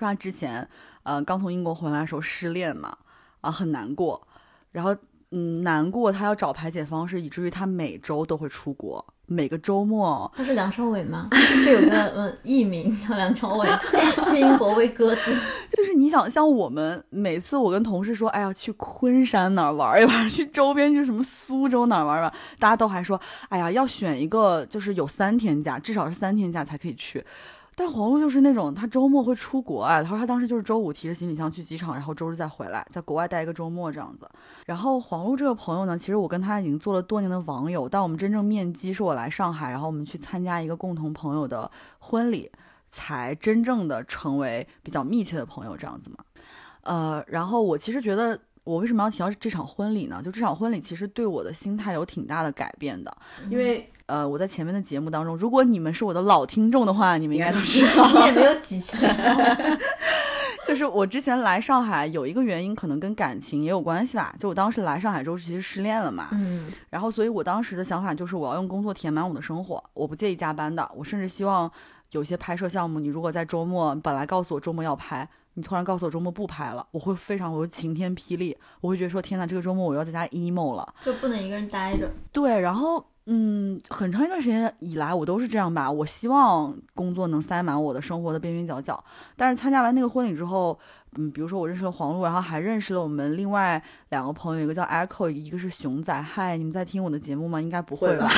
A: 说他之前，呃，刚从英国回来的时候失恋嘛，啊，很难过，然后，嗯，难过，他要找排解方式，以至于他每周都会出国，每个周末。
B: 他是梁朝伟吗？这有个呃艺名叫梁朝伟，去英国喂鸽子。
A: 就是你想，像我们每次我跟同事说，哎呀，去昆山哪儿玩一玩，去周边去什么苏州哪儿玩玩，大家都还说，哎呀，要选一个就是有三天假，至少是三天假才可以去。但黄璐就是那种，他周末会出国啊。他说他当时就是周五提着行李箱去机场，然后周日再回来，在国外待一个周末这样子。然后黄璐这个朋友呢，其实我跟他已经做了多年的网友，但我们真正面基是我来上海，然后我们去参加一个共同朋友的婚礼，才真正的成为比较密切的朋友这样子嘛。呃，然后我其实觉得。我为什么要提到这场婚礼呢？就这场婚礼其实对我的心态有挺大的改变的，因为呃，我在前面的节目当中，如果你们是我的老听众的话，你们应该都知道，
B: 你也没有几期。
A: 就是我之前来上海有一个原因，可能跟感情也有关系吧。就我当时来上海之后，其实失恋了嘛，
B: 嗯，
A: 然后所以我当时的想法就是我要用工作填满我的生活，我不介意加班的，我甚至希望有些拍摄项目，你如果在周末本来告诉我周末要拍。你突然告诉我周末不拍了，我会非常我会晴天霹雳，我会觉得说天呐，这个周末我要在家 emo 了，
B: 就不能一个人待着。
A: 对，然后嗯，很长一段时间以来我都是这样吧，我希望工作能塞满我的生活的边边角角。但是参加完那个婚礼之后，嗯，比如说我认识了黄璐，然后还认识了我们另外两个朋友，一个叫 Echo，一个是熊仔。嗨，你们在听我的节目吗？应该不会吧。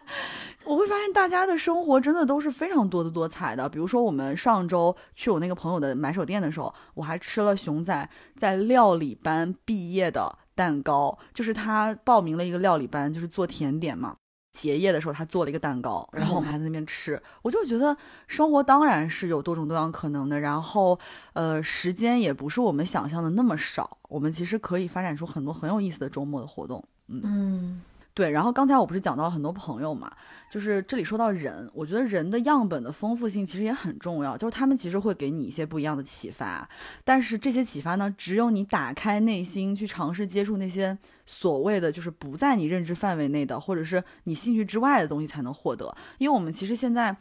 A: 我会发现大家的生活真的都是非常多姿多彩的。比如说，我们上周去我那个朋友的买手店的时候，我还吃了熊仔在料理班毕业的蛋糕，就是他报名了一个料理班，就是做甜点嘛。结业的时候他做了一个蛋糕，然后我们还在那边吃。我就觉得生活当然是有多种多样可能的，然后呃，时间也不是我们想象的那么少，我们其实可以发展出很多很有意思的周末的活动。
B: 嗯。
A: 对，然后刚才我不是讲到很多朋友嘛，就是这里说到人，我觉得人的样本的丰富性其实也很重要，就是他们其实会给你一些不一样的启发，但是这些启发呢，只有你打开内心去尝试接触那些所谓的就是不在你认知范围内的，或者是你兴趣之外的东西才能获得，因为我们其实现在。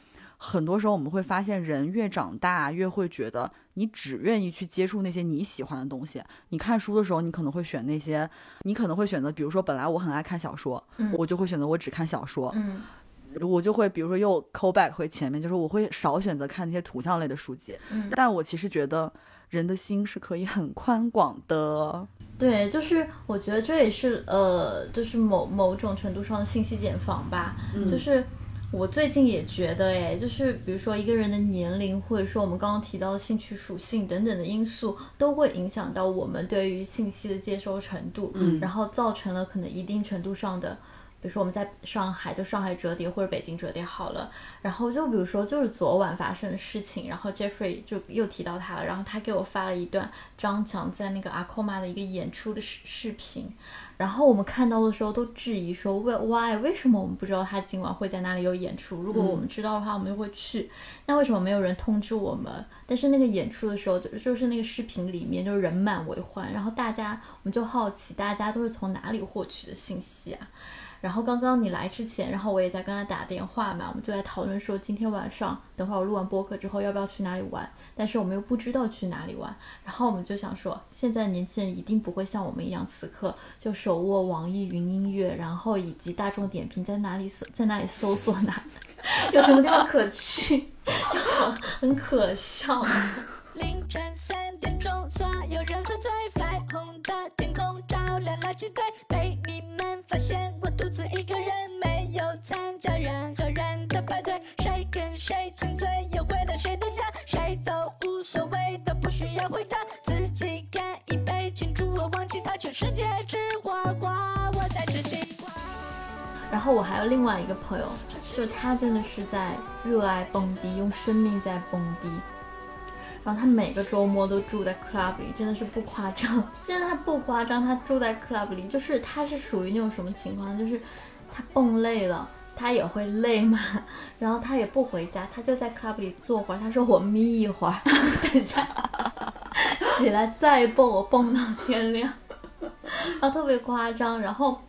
A: 很多时候我们会发现，人越长大越会觉得，你只愿意去接触那些你喜欢的东西。你看书的时候，你可能会选那些，你可能会选择，比如说，本来我很爱看小说，我就会选择我只看小说。
B: 嗯，
A: 我就会比如说又 call back 回前面，就是我会少选择看那些图像类的书籍。
B: 嗯，
A: 但我其实觉得人的心是可以很宽广的。
B: 对，就是我觉得这也是呃，就是某某种程度上的信息茧房吧。
A: 嗯
B: 就是我最近也觉得，哎，就是比如说一个人的年龄，或者说我们刚刚提到的兴趣属性等等的因素，都会影响到我们对于信息的接收程度，
A: 嗯
B: 然后造成了可能一定程度上的。比如说我们在上海，就上海折叠或者北京折叠好了，然后就比如说就是昨晚发生的事情，然后 Jeffrey 就又提到他了，然后他给我发了一段张强在那个阿扣玛的一个演出的视视频，然后我们看到的时候都质疑说为 why 为什么我们不知道他今晚会在哪里有演出？如果我们知道的话，我们就会去。那为什么没有人通知我们？但是那个演出的时候，就就是那个视频里面就是人满为患，然后大家我们就好奇，大家都是从哪里获取的信息啊？然后刚刚你来之前，然后我也在跟他打电话嘛，我们就在讨论说今天晚上等会儿我录完播客之后要不要去哪里玩，但是我们又不知道去哪里玩，然后我们就想说，现在年轻人一定不会像我们一样，此刻就手握网易云音乐，然后以及大众点评在哪里搜在哪里搜索哪有什么地方可去，就很很可笑。
C: 凌晨三点钟，所有人喝醉，彩虹的天空照亮垃圾堆，被你们发现独自一个人，没有参加任何人的派对，谁跟谁亲嘴，又回了谁的家，谁都无所谓，都不需要回答，自己干一杯，庆祝我忘记他，全世界吃火锅，我在吃西瓜。
B: 然后我还有另外一个朋友，就他真的是在热爱蹦迪，用生命在蹦迪。然后他每个周末都住在 club 里，真的是不夸张，真的他不夸张，他住在 club 里，就是他是属于那种什么情况，就是他蹦累了，他也会累嘛，然后他也不回家，他就在 club 里坐会儿，他说我眯一会儿，等一下起来再蹦，我蹦到天亮，然后特别夸张，然后。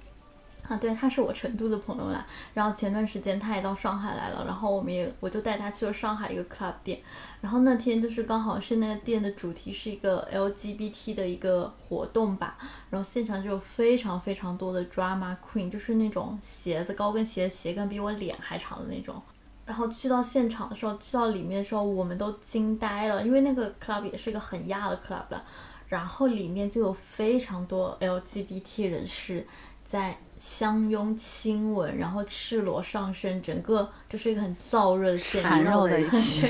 B: 啊，对，他是我成都的朋友啦。然后前段时间他也到上海来了，然后我们也我就带他去了上海一个 club 店。然后那天就是刚好是那个店的主题是一个 LGBT 的一个活动吧。然后现场就有非常非常多的 drama queen，就是那种鞋子高跟鞋鞋跟比我脸还长的那种。然后去到现场的时候，去到里面的时候，我们都惊呆了，因为那个 club 也是一个很亚的 club 了。然后里面就有非常多 LGBT 人士在。相拥亲吻，然后赤裸上身，整个就是一个很燥热的现
A: 缠绕在一起，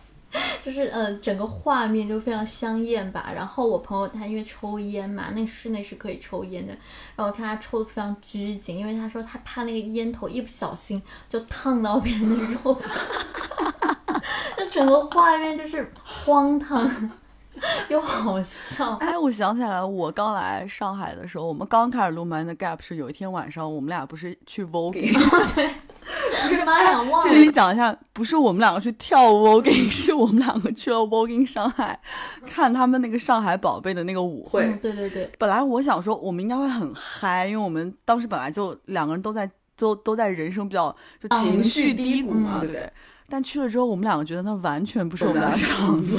B: 就是呃，整个画面就非常香艳吧。然后我朋友他因为抽烟嘛，那室内是可以抽烟的，然后我看他抽的非常拘谨，因为他说他怕那个烟头一不小心就烫到别人的肉，那整个画面就是荒唐。又好笑，
A: 哎，我想起来，我刚来上海的时候，我们刚开始录《Mind Gap》是有一天晚上，我们俩不是去 Voguing，
B: 对，不是妈呀，忘了。
A: 这里讲一下，不是我们两个去跳 Voguing，是我们两个去了 Voguing 上海，看他们那个上海宝贝的那个舞会。
B: 嗯、对对对。
A: 本来我想说，我们应该会很嗨，因为我们当时本来就两个人都在都都在人生比较就情绪低谷嘛，对不对？但去了之后，我们两个觉得那完全不是我们俩场子，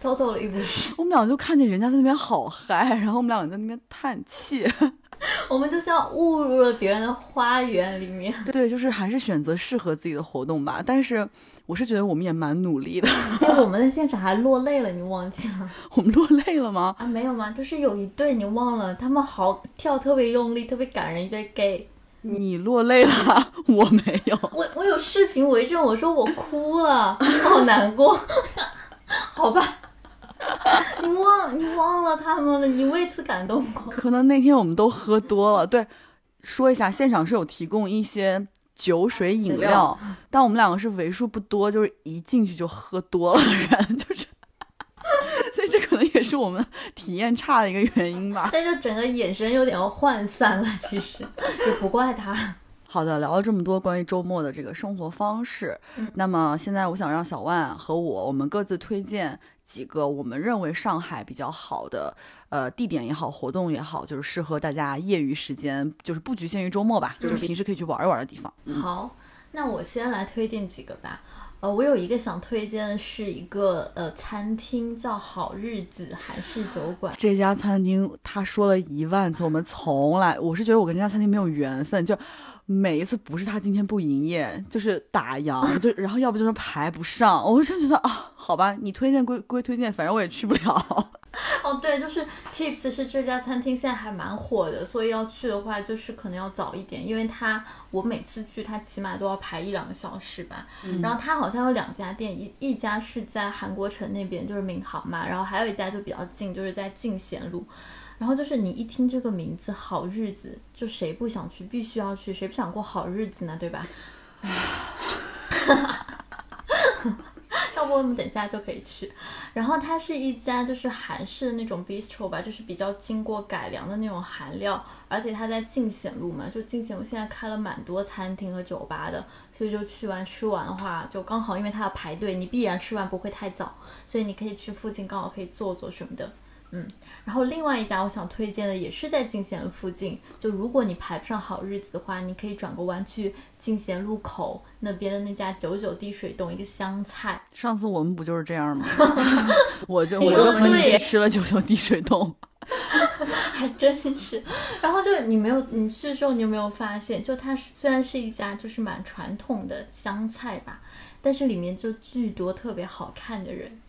B: 偷偷的一不是。
A: 我们俩就看见人家在那边好嗨，然后我们两个在那边叹气，
B: 我们就像误入了别人的花园里面。
A: 对，就是还是选择适合自己的活动吧。但是我是觉得我们也蛮努力的。
B: 哎，我们在现场还落泪了，你忘记了？
A: 我们落泪了吗？
B: 啊，没有吗？就是有一对你忘了，他们好跳特别用力，特别感人，一对 gay。
A: 你落泪了，我没有。
B: 我我有视频为证，我说我哭了，好难过。好吧，你忘你忘了他们了，你为此感动过？
A: 可能那天我们都喝多了。对，说一下，现场是有提供一些酒水饮料，但我们两个是为数不多，就是一进去就喝多了人，就是。所以这可能也是我们体验差的一个原因吧。
B: 但就整个眼神有点涣散了，其实也不怪他。
A: 好的，聊了这么多关于周末的这个生活方式，
B: 嗯、
A: 那么现在我想让小万和我，我们各自推荐几个我们认为上海比较好的呃地点也好，活动也好，就是适合大家业余时间，就是不局限于周末吧，就是平时可以去玩一玩的地方。嗯、
B: 好，那我先来推荐几个吧。呃，我有一个想推荐的是一个呃餐厅，叫好日子韩式酒馆。
A: 这家餐厅他说了一万次，我们从来我是觉得我跟这家餐厅没有缘分，就每一次不是他今天不营业，就是打烊，就然后要不就是排不上，我真觉得啊，好吧，你推荐归归推荐，反正我也去不了。
B: 哦，对，就是 Tips 是这家餐厅现在还蛮火的，所以要去的话，就是可能要早一点，因为它我每次去，它起码都要排一两个小时吧。然后它好像有两家店，一一家是在韩国城那边，就是闵行嘛，然后还有一家就比较近，就是在进贤路。然后就是你一听这个名字“好日子”，就谁不想去，必须要去，谁不想过好日子呢？对吧？要不我们等下就可以去。然后它是一家就是韩式的那种 bistro 吧，就是比较经过改良的那种韩料，而且它在进贤路嘛，就进贤路现在开了蛮多餐厅和酒吧的，所以就去完吃完的话，就刚好因为它要排队，你必然吃完不会太早，所以你可以去附近刚好可以坐坐什么的。嗯，然后另外一家我想推荐的也是在进贤路附近，就如果你排不上好日子的话，你可以转个弯去进贤路口那边的那家九九滴水洞一个湘菜。
A: 上次我们不就是这样吗？我就我就和你吃了九九滴水洞，
B: 还真是。然后就你没有你去的时候，你有没有发现，就它虽然是一家就是蛮传统的湘菜吧，但是里面就巨多特别好看的人。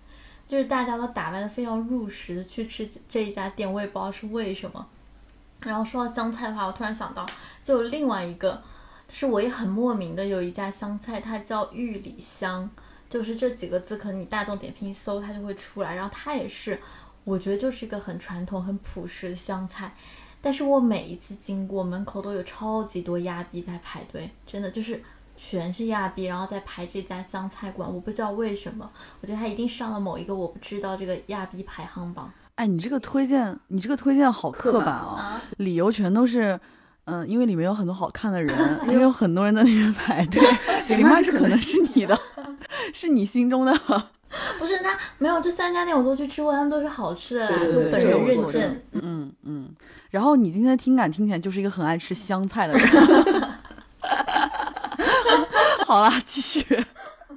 B: 就是大家都打扮的非常入时的去吃这一家店，我也不知道是为什么。然后说到香菜的话，我突然想到，就另外一个，是我也很莫名的有一家香菜，它叫玉里香，就是这几个字，可能你大众点评一搜，它就会出来。然后它也是，我觉得就是一个很传统、很朴实的香菜，但是我每一次经过门口都有超级多鸭逼在排队，真的就是。全是亚逼，然后在排这家湘菜馆，我不知道为什么，我觉得他一定上了某一个我不知道这个亚逼排行榜。
A: 哎，你这个推荐，你这个推荐好刻板啊！理由全都是，嗯，因为里面有很多好看的人，因为有很多人在那边排队。行吧，这可能是你的，是你心中的。
B: 不是，那没有这三家店我都去吃过，他们都是好吃的啦，就本人认证。
A: 嗯嗯。然后你今天的听感听起来就是一个很爱吃香菜的人。好啦，继续。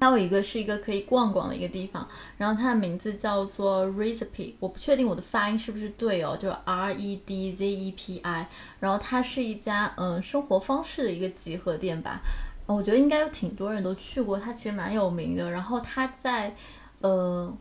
B: 还有一个是一个可以逛逛的一个地方，然后它的名字叫做 Recipe，我不确定我的发音是不是对哦，就是 R E D Z E P I。然后它是一家嗯生活方式的一个集合店吧，我觉得应该有挺多人都去过，它其实蛮有名的。然后它在呃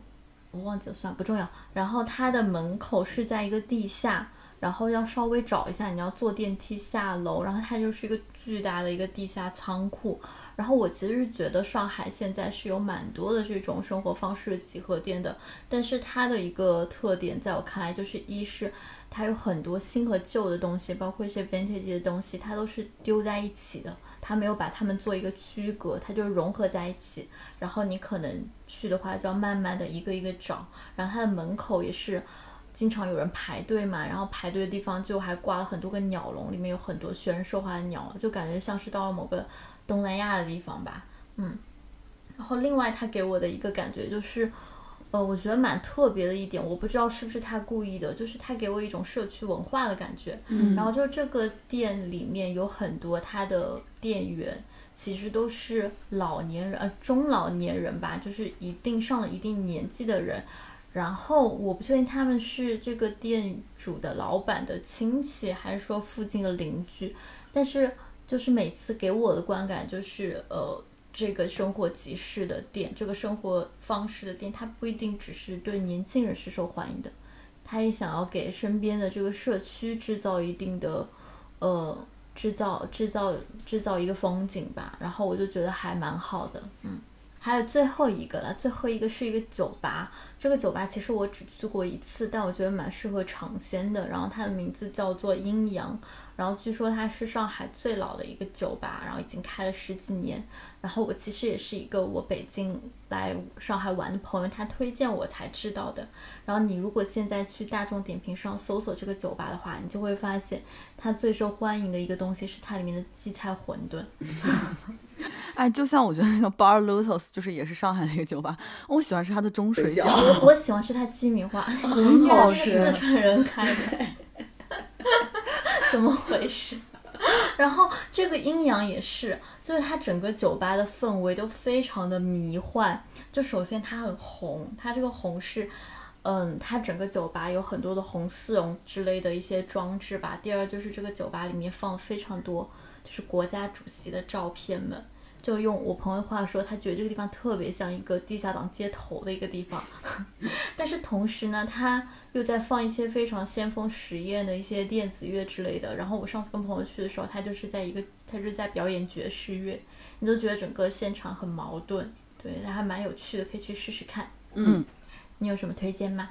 B: 我忘记了，算了不重要。然后它的门口是在一个地下。然后要稍微找一下，你要坐电梯下楼，然后它就是一个巨大的一个地下仓库。然后我其实是觉得上海现在是有蛮多的这种生活方式集合店的，但是它的一个特点，在我看来就是一是它有很多新和旧的东西，包括一些 vintage 的东西，它都是丢在一起的，它没有把它们做一个区隔，它就融合在一起。然后你可能去的话，就要慢慢的一个一个找。然后它的门口也是。经常有人排队嘛，然后排队的地方就还挂了很多个鸟笼，里面有很多学人说话的鸟，就感觉像是到了某个东南亚的地方吧。嗯，然后另外他给我的一个感觉就是，呃，我觉得蛮特别的一点，我不知道是不是他故意的，就是他给我一种社区文化的感觉。嗯，然后就这个店里面有很多他的店员，其实都是老年人，呃，中老年人吧，就是一定上了一定年纪的人。然后我不确定他们是这个店主的老板的亲戚，还是说附近的邻居。但是就是每次给我的观感就是，呃，这个生活集市的店，这个生活方式的店，它不一定只是对年轻人是受欢迎的，他也想要给身边的这个社区制造一定的，呃，制造制造制造一个风景吧。然后我就觉得还蛮好的，嗯。还有最后一个了，最后一个是一个酒吧。这个酒吧其实我只去过一次，但我觉得蛮适合尝鲜的。然后它的名字叫做阴阳。然后据说它是上海最老的一个酒吧，然后已经开了十几年。然后我其实也是一个我北京来上海玩的朋友，他推荐我才知道的。然后你如果现在去大众点评上搜索这个酒吧的话，你就会发现它最受欢迎的一个东西是它里面的荠菜馄饨。
A: 哎，就像我觉得那个 Bar Lotus 就是也是上海的一个酒吧，我喜欢吃它的中水饺，
B: 我我喜欢吃它鸡米花，
A: 很好吃。
B: 四川人开的。怎么回事？然后这个阴阳也是，就是它整个酒吧的氛围都非常的迷幻。就首先它很红，它这个红是，嗯，它整个酒吧有很多的红丝绒之类的一些装置吧。第二就是这个酒吧里面放非常多就是国家主席的照片们。就用我朋友话说，他觉得这个地方特别像一个地下党街头的一个地方，但是同时呢，他又在放一些非常先锋实验的一些电子乐之类的。然后我上次跟朋友去的时候，他就是在一个，他就是在表演爵士乐，你就觉得整个现场很矛盾，对，还蛮有趣的，可以去试试看。
A: 嗯，
B: 你有什么推荐吗？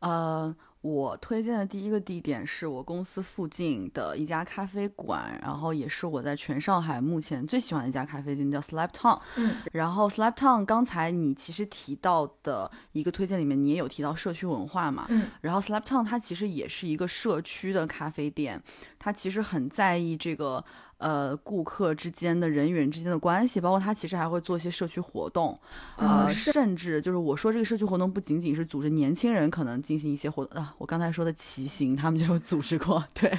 A: 呃。我推荐的第一个地点是我公司附近的一家咖啡馆，然后也是我在全上海目前最喜欢的一家咖啡店，叫 Slap Town。
B: 嗯，
A: 然后 Slap Town 刚才你其实提到的一个推荐里面，你也有提到社区文化嘛？
B: 嗯，
A: 然后 Slap Town 它其实也是一个社区的咖啡店，它其实很在意这个。呃，顾客之间的人与人之间的关系，包括他其实还会做一些社区活动，呃，甚至就是我说这个社区活动不仅仅是组织年轻人可能进行一些活动啊，我刚才说的骑行他们就有组织过，对，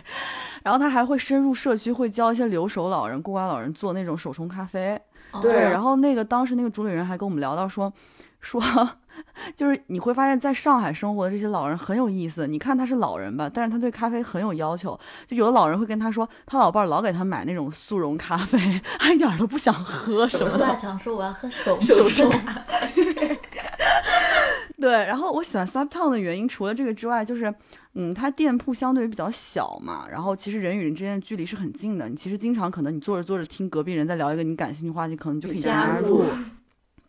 A: 然后他还会深入社区，会教一些留守老人、孤寡老人做那种手冲咖啡，对，然后那个当时那个主理人还跟我们聊到说，说。就是你会发现，在上海生活的这些老人很有意思。你看他是老人吧，但是他对咖啡很有要求。就有的老人会跟他说，他老伴儿老给他买那种速溶咖啡，他一点都不想喝什么。
B: 大强说我要喝手
A: 手冲。对，然后我喜欢 Subtown 的原因，除了这个之外，就是嗯，它店铺相对于比较小嘛，然后其实人与人之间的距离是很近的。你其实经常可能你坐着坐着听隔壁人在聊一个你感兴趣话题，可能就可以加入。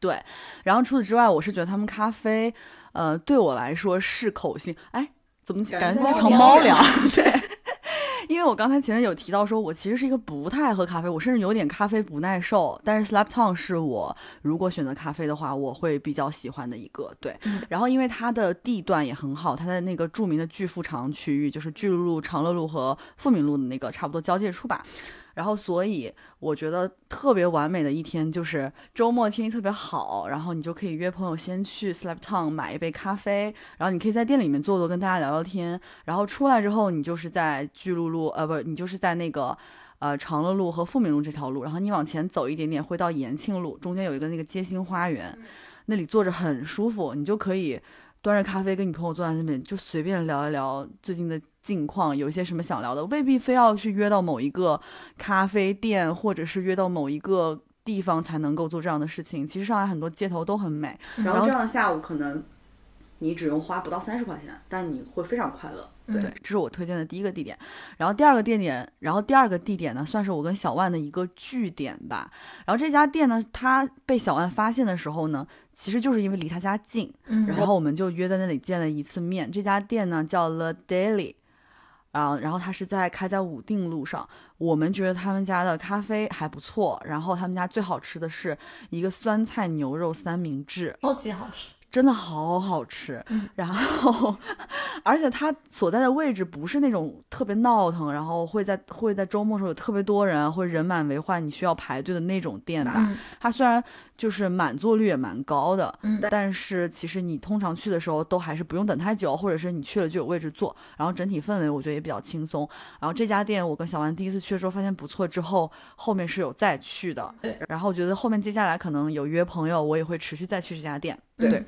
A: 对，然后除此之外，我是觉得他们咖啡，呃，对我来说是口性。哎，怎么感觉成猫粮？对，因为我刚才前面有提到说，我其实是一个不太爱喝咖啡，我甚至有点咖啡不耐受。但是 Slap Town 是我如果选择咖啡的话，我会比较喜欢的一个。对，然后因为它的地段也很好，它在那个著名的巨富长区域，就是巨鹿路、长乐路和富民路的那个差不多交界处吧。然后，所以我觉得特别完美的一天就是周末天气特别好，然后你就可以约朋友先去 Slap Town 买一杯咖啡，然后你可以在店里面坐坐，跟大家聊聊天。然后出来之后，你就是在巨鹿路，呃，不，你就是在那个呃长乐路和富民路这条路，然后你往前走一点点会到延庆路，中间有一个那个街心花园，那里坐着很舒服，你就可以端着咖啡跟你朋友坐在那边，就随便聊一聊最近的。近况有一些什么想聊的，未必非要去约到某一个咖啡店，或者是约到某一个地方才能够做这样的事情。其实上海很多街头都很美，然后这样的下午可能你只用花不到三十块钱，但你会非常快乐。对，这是我推荐的第一个地点。然后第二个地点，然后第二个地点呢，算是我跟小万的一个据点吧。然后这家店呢，它被小万发现的时候呢。其实就是因为离他家近，然后我们就约在那里见了一次面。这家店呢叫 The Daily。啊，然后他是在开在武定路上，我们觉得他们家的咖啡还不错，然后他们家最好吃的是一个酸菜牛肉三明治，
B: 超级好吃。
A: 真的好好吃，然后，而且它所在的位置不是那种特别闹腾，然后会在会在周末时候有特别多人，会人满为患，你需要排队的那种店吧。它虽然就是满座率也蛮高的，但是其实你通常去的时候都还是不用等太久，或者是你去了就有位置坐，然后整体氛围我觉得也比较轻松。然后这家店我跟小丸第一次去的时候发现不错，之后后面是有再去的，然后我觉得后面接下来可能有约朋友，我也会持续再去这家店。对。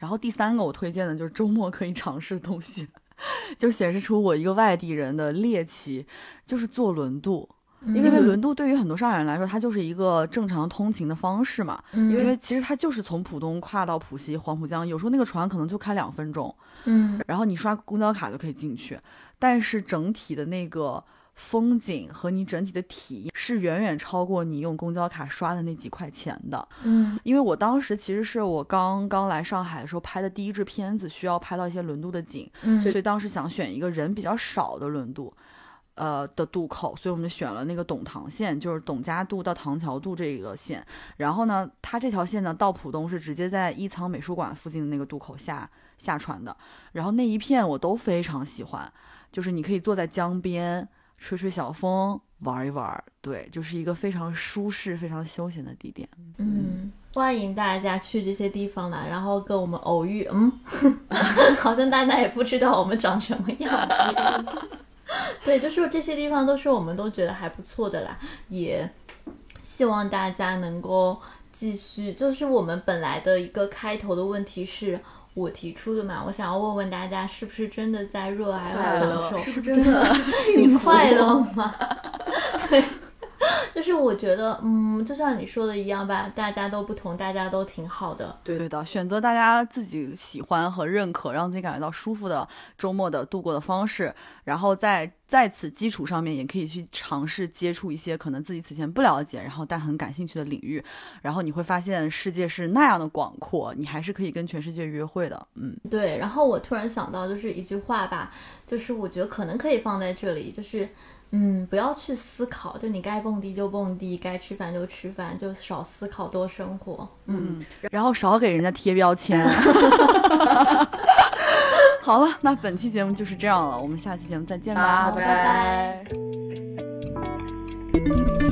A: 然后第三个我推荐的就是周末可以尝试的东西，就显示出我一个外地人的猎奇，就是坐轮渡。因为轮渡对于很多上海人来说，它就是一个正常通勤的方式嘛。因为其实它就是从浦东跨到浦西黄浦江，有时候那个船可能就开两分钟。
B: 嗯。
A: 然后你刷公交卡就可以进去，但是整体的那个。风景和你整体的体验是远远超过你用公交卡刷的那几块钱的。
B: 嗯，
A: 因为我当时其实是我刚刚来上海的时候拍的第一支片子，需要拍到一些轮渡的景，所以当时想选一个人比较少的轮渡，呃的渡口，所以我们就选了那个董塘线，就是董家渡到唐桥渡这个线。然后呢，它这条线呢到浦东是直接在一仓美术馆附近的那个渡口下下船的。然后那一片我都非常喜欢，就是你可以坐在江边。吹吹小风，玩一玩，对，就是一个非常舒适、非常休闲的地点。
B: 嗯，欢迎大家去这些地方来，然后跟我们偶遇。嗯，好像大家也不知道我们长什么样。对，就是这些地方都是我们都觉得还不错的啦，也希望大家能够继续。就是我们本来的一个开头的问题是。我提出的嘛，我想要问问大家，是不是真的在热爱和享受？
A: 是不是真的？
B: 你快乐吗？对。就是我觉得，嗯，就像你说的一样吧，大家都不同，大家都挺好的。
A: 对的，选择大家自己喜欢和认可，让自己感觉到舒服的周末的度过的方式，然后在在此基础上面，也可以去尝试接触一些可能自己此前不了解，然后但很感兴趣的领域，然后你会发现世界是那样的广阔，你还是可以跟全世界约会的。嗯，
B: 对。然后我突然想到，就是一句话吧，就是我觉得可能可以放在这里，就是。嗯，不要去思考，就你该蹦迪就蹦迪，该吃饭就吃饭，就少思考，多生活。嗯，
A: 然后少给人家贴标签。好了，那本期节目就是这样了，我们下期节目再见吧，
B: 拜拜。